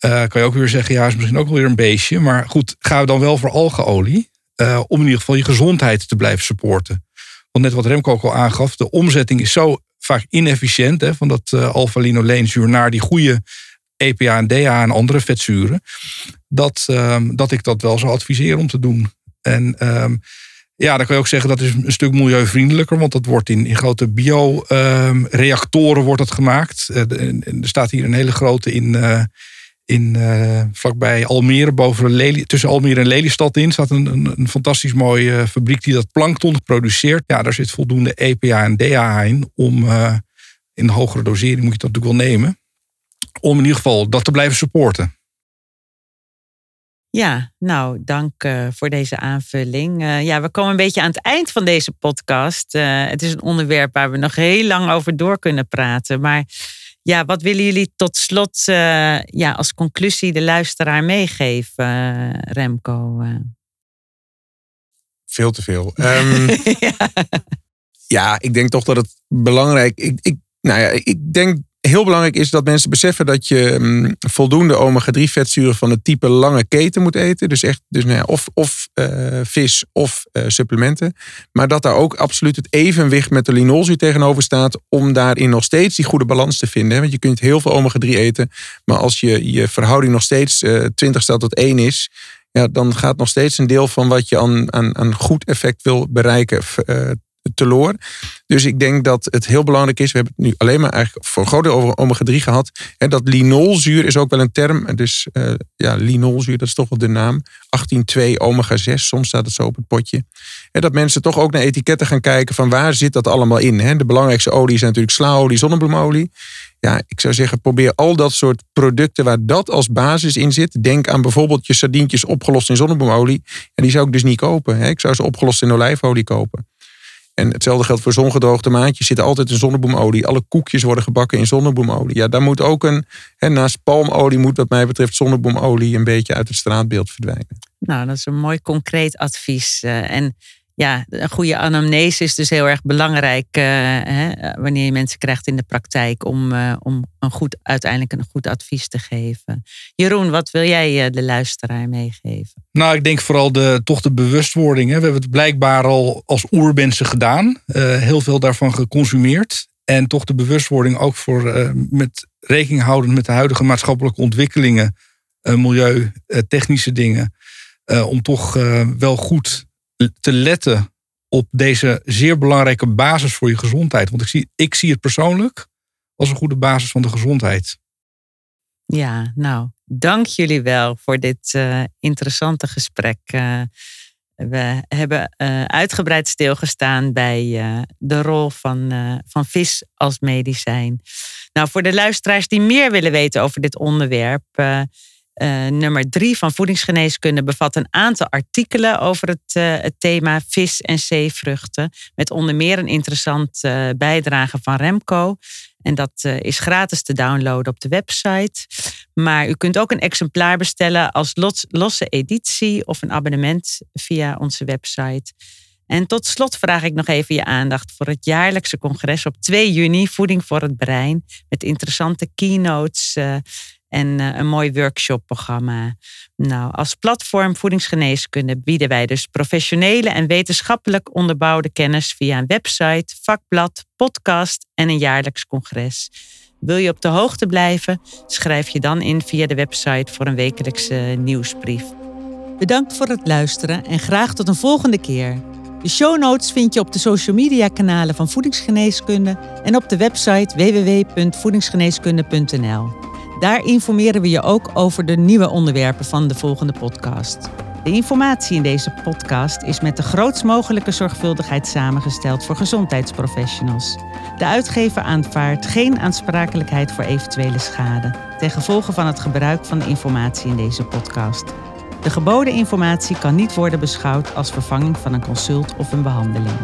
Uh, kan je ook weer zeggen, ja, is misschien ook wel weer een beestje. Maar goed, we dan wel voor algeolie. Uh, om in ieder geval je gezondheid te blijven supporten. Want net wat Remco ook al aangaf, de omzetting is zo vaak inefficiënt. Hè, van dat uh, alpha-linoleenzuur naar die goede EPA en DHA en andere vetzuren. Dat, um, dat ik dat wel zou adviseren om te doen. En um, ja, dan kan je ook zeggen dat is een stuk milieuvriendelijker. Want dat wordt in, in grote bioreactoren um, wordt gemaakt. er staat hier een hele grote in in, uh, vlakbij Almere, boven tussen Almere en Lelystad in, staat een, een, fantastisch mooie fabriek die dat plankton produceert. Ja, daar zit voldoende EPA en DHA in om uh, in hogere dosering moet je dat natuurlijk wel nemen. Om in ieder geval dat te blijven supporten. Ja, nou, dank voor deze aanvulling. Ja, we komen een beetje aan het eind van deze podcast. Het is een onderwerp waar we nog heel lang over door kunnen praten. Maar ja, wat willen jullie tot slot uh, ja, als conclusie de luisteraar meegeven, uh, Remco? Uh. Veel te veel. Um, ja. ja. ik denk toch dat het belangrijk ik, ik, nou ja, ik denk heel belangrijk is dat mensen beseffen dat je um, voldoende omega-3 vetzuren van het type lange keten moet eten. Dus echt dus, nou of, of uh, vis of uh, supplementen. Maar dat daar ook absoluut het evenwicht met de linolzuur tegenover staat. Om daarin nog steeds die goede balans te vinden. Want je kunt heel veel omega-3 eten. Maar als je, je verhouding nog steeds uh, 20 stelt tot 1 is. Ja, dan gaat nog steeds een deel van wat je aan, aan, aan goed effect wil bereiken teloor. Dus ik denk dat het heel belangrijk is. We hebben het nu alleen maar eigenlijk voor deel over omega-3 gehad. En dat linolzuur is ook wel een term. Dus ja, linolzuur, dat is toch wel de naam. 18,2 omega-6, soms staat het zo op het potje. En dat mensen toch ook naar etiketten gaan kijken van waar zit dat allemaal in. Hè? De belangrijkste olie zijn natuurlijk slaolie, zonnebloemolie. Ja, ik zou zeggen, probeer al dat soort producten waar dat als basis in zit. Denk aan bijvoorbeeld je sardientjes opgelost in zonnebloemolie. En die zou ik dus niet kopen. Hè? Ik zou ze opgelost in olijfolie kopen. En hetzelfde geldt voor zongedroogde maandjes. Zit altijd in zonneboemolie. Alle koekjes worden gebakken in zonneboemolie. Ja, daar moet ook een. Hè, naast palmolie moet, wat mij betreft, zonneboemolie een beetje uit het straatbeeld verdwijnen. Nou, dat is een mooi concreet advies. Uh, en ja, een goede anamnese is dus heel erg belangrijk uh, hè, wanneer je mensen krijgt in de praktijk om, uh, om een goed, uiteindelijk een goed advies te geven. Jeroen, wat wil jij uh, de luisteraar meegeven? Nou, ik denk vooral de, toch de bewustwording. Hè. We hebben het blijkbaar al als oermensen gedaan, heel veel daarvan geconsumeerd. En toch de bewustwording ook voor met rekening houden met de huidige maatschappelijke ontwikkelingen, milieu, technische dingen. om toch wel goed te letten op deze zeer belangrijke basis voor je gezondheid. Want ik zie, ik zie het persoonlijk als een goede basis van de gezondheid. Ja, nou, dank jullie wel voor dit uh, interessante gesprek. Uh, we hebben uh, uitgebreid stilgestaan bij de rol van, van vis als medicijn. Nou, voor de luisteraars die meer willen weten over dit onderwerp, uh, nummer drie van voedingsgeneeskunde bevat een aantal artikelen over het, uh, het thema vis en zeevruchten. Met onder meer een interessant uh, bijdrage van Remco. En dat is gratis te downloaden op de website. Maar u kunt ook een exemplaar bestellen als los, losse editie of een abonnement via onze website. En tot slot vraag ik nog even je aandacht voor het jaarlijkse congres op 2 juni, Voeding voor het Brein. Met interessante keynotes en uh, een mooi workshopprogramma. Nou, als platform voedingsgeneeskunde bieden wij dus professionele en wetenschappelijk onderbouwde kennis via een website, vakblad, podcast en een jaarlijks congres. Wil je op de hoogte blijven? Schrijf je dan in via de website voor een wekelijkse nieuwsbrief. Bedankt voor het luisteren en graag tot een volgende keer. De show notes vind je op de social media kanalen van Voedingsgeneeskunde en op de website www.voedingsgeneeskunde.nl. Daar informeren we je ook over de nieuwe onderwerpen van de volgende podcast. De informatie in deze podcast is met de grootst mogelijke zorgvuldigheid samengesteld voor gezondheidsprofessionals. De uitgever aanvaardt geen aansprakelijkheid voor eventuele schade ten gevolge van het gebruik van de informatie in deze podcast. De geboden informatie kan niet worden beschouwd als vervanging van een consult of een behandeling.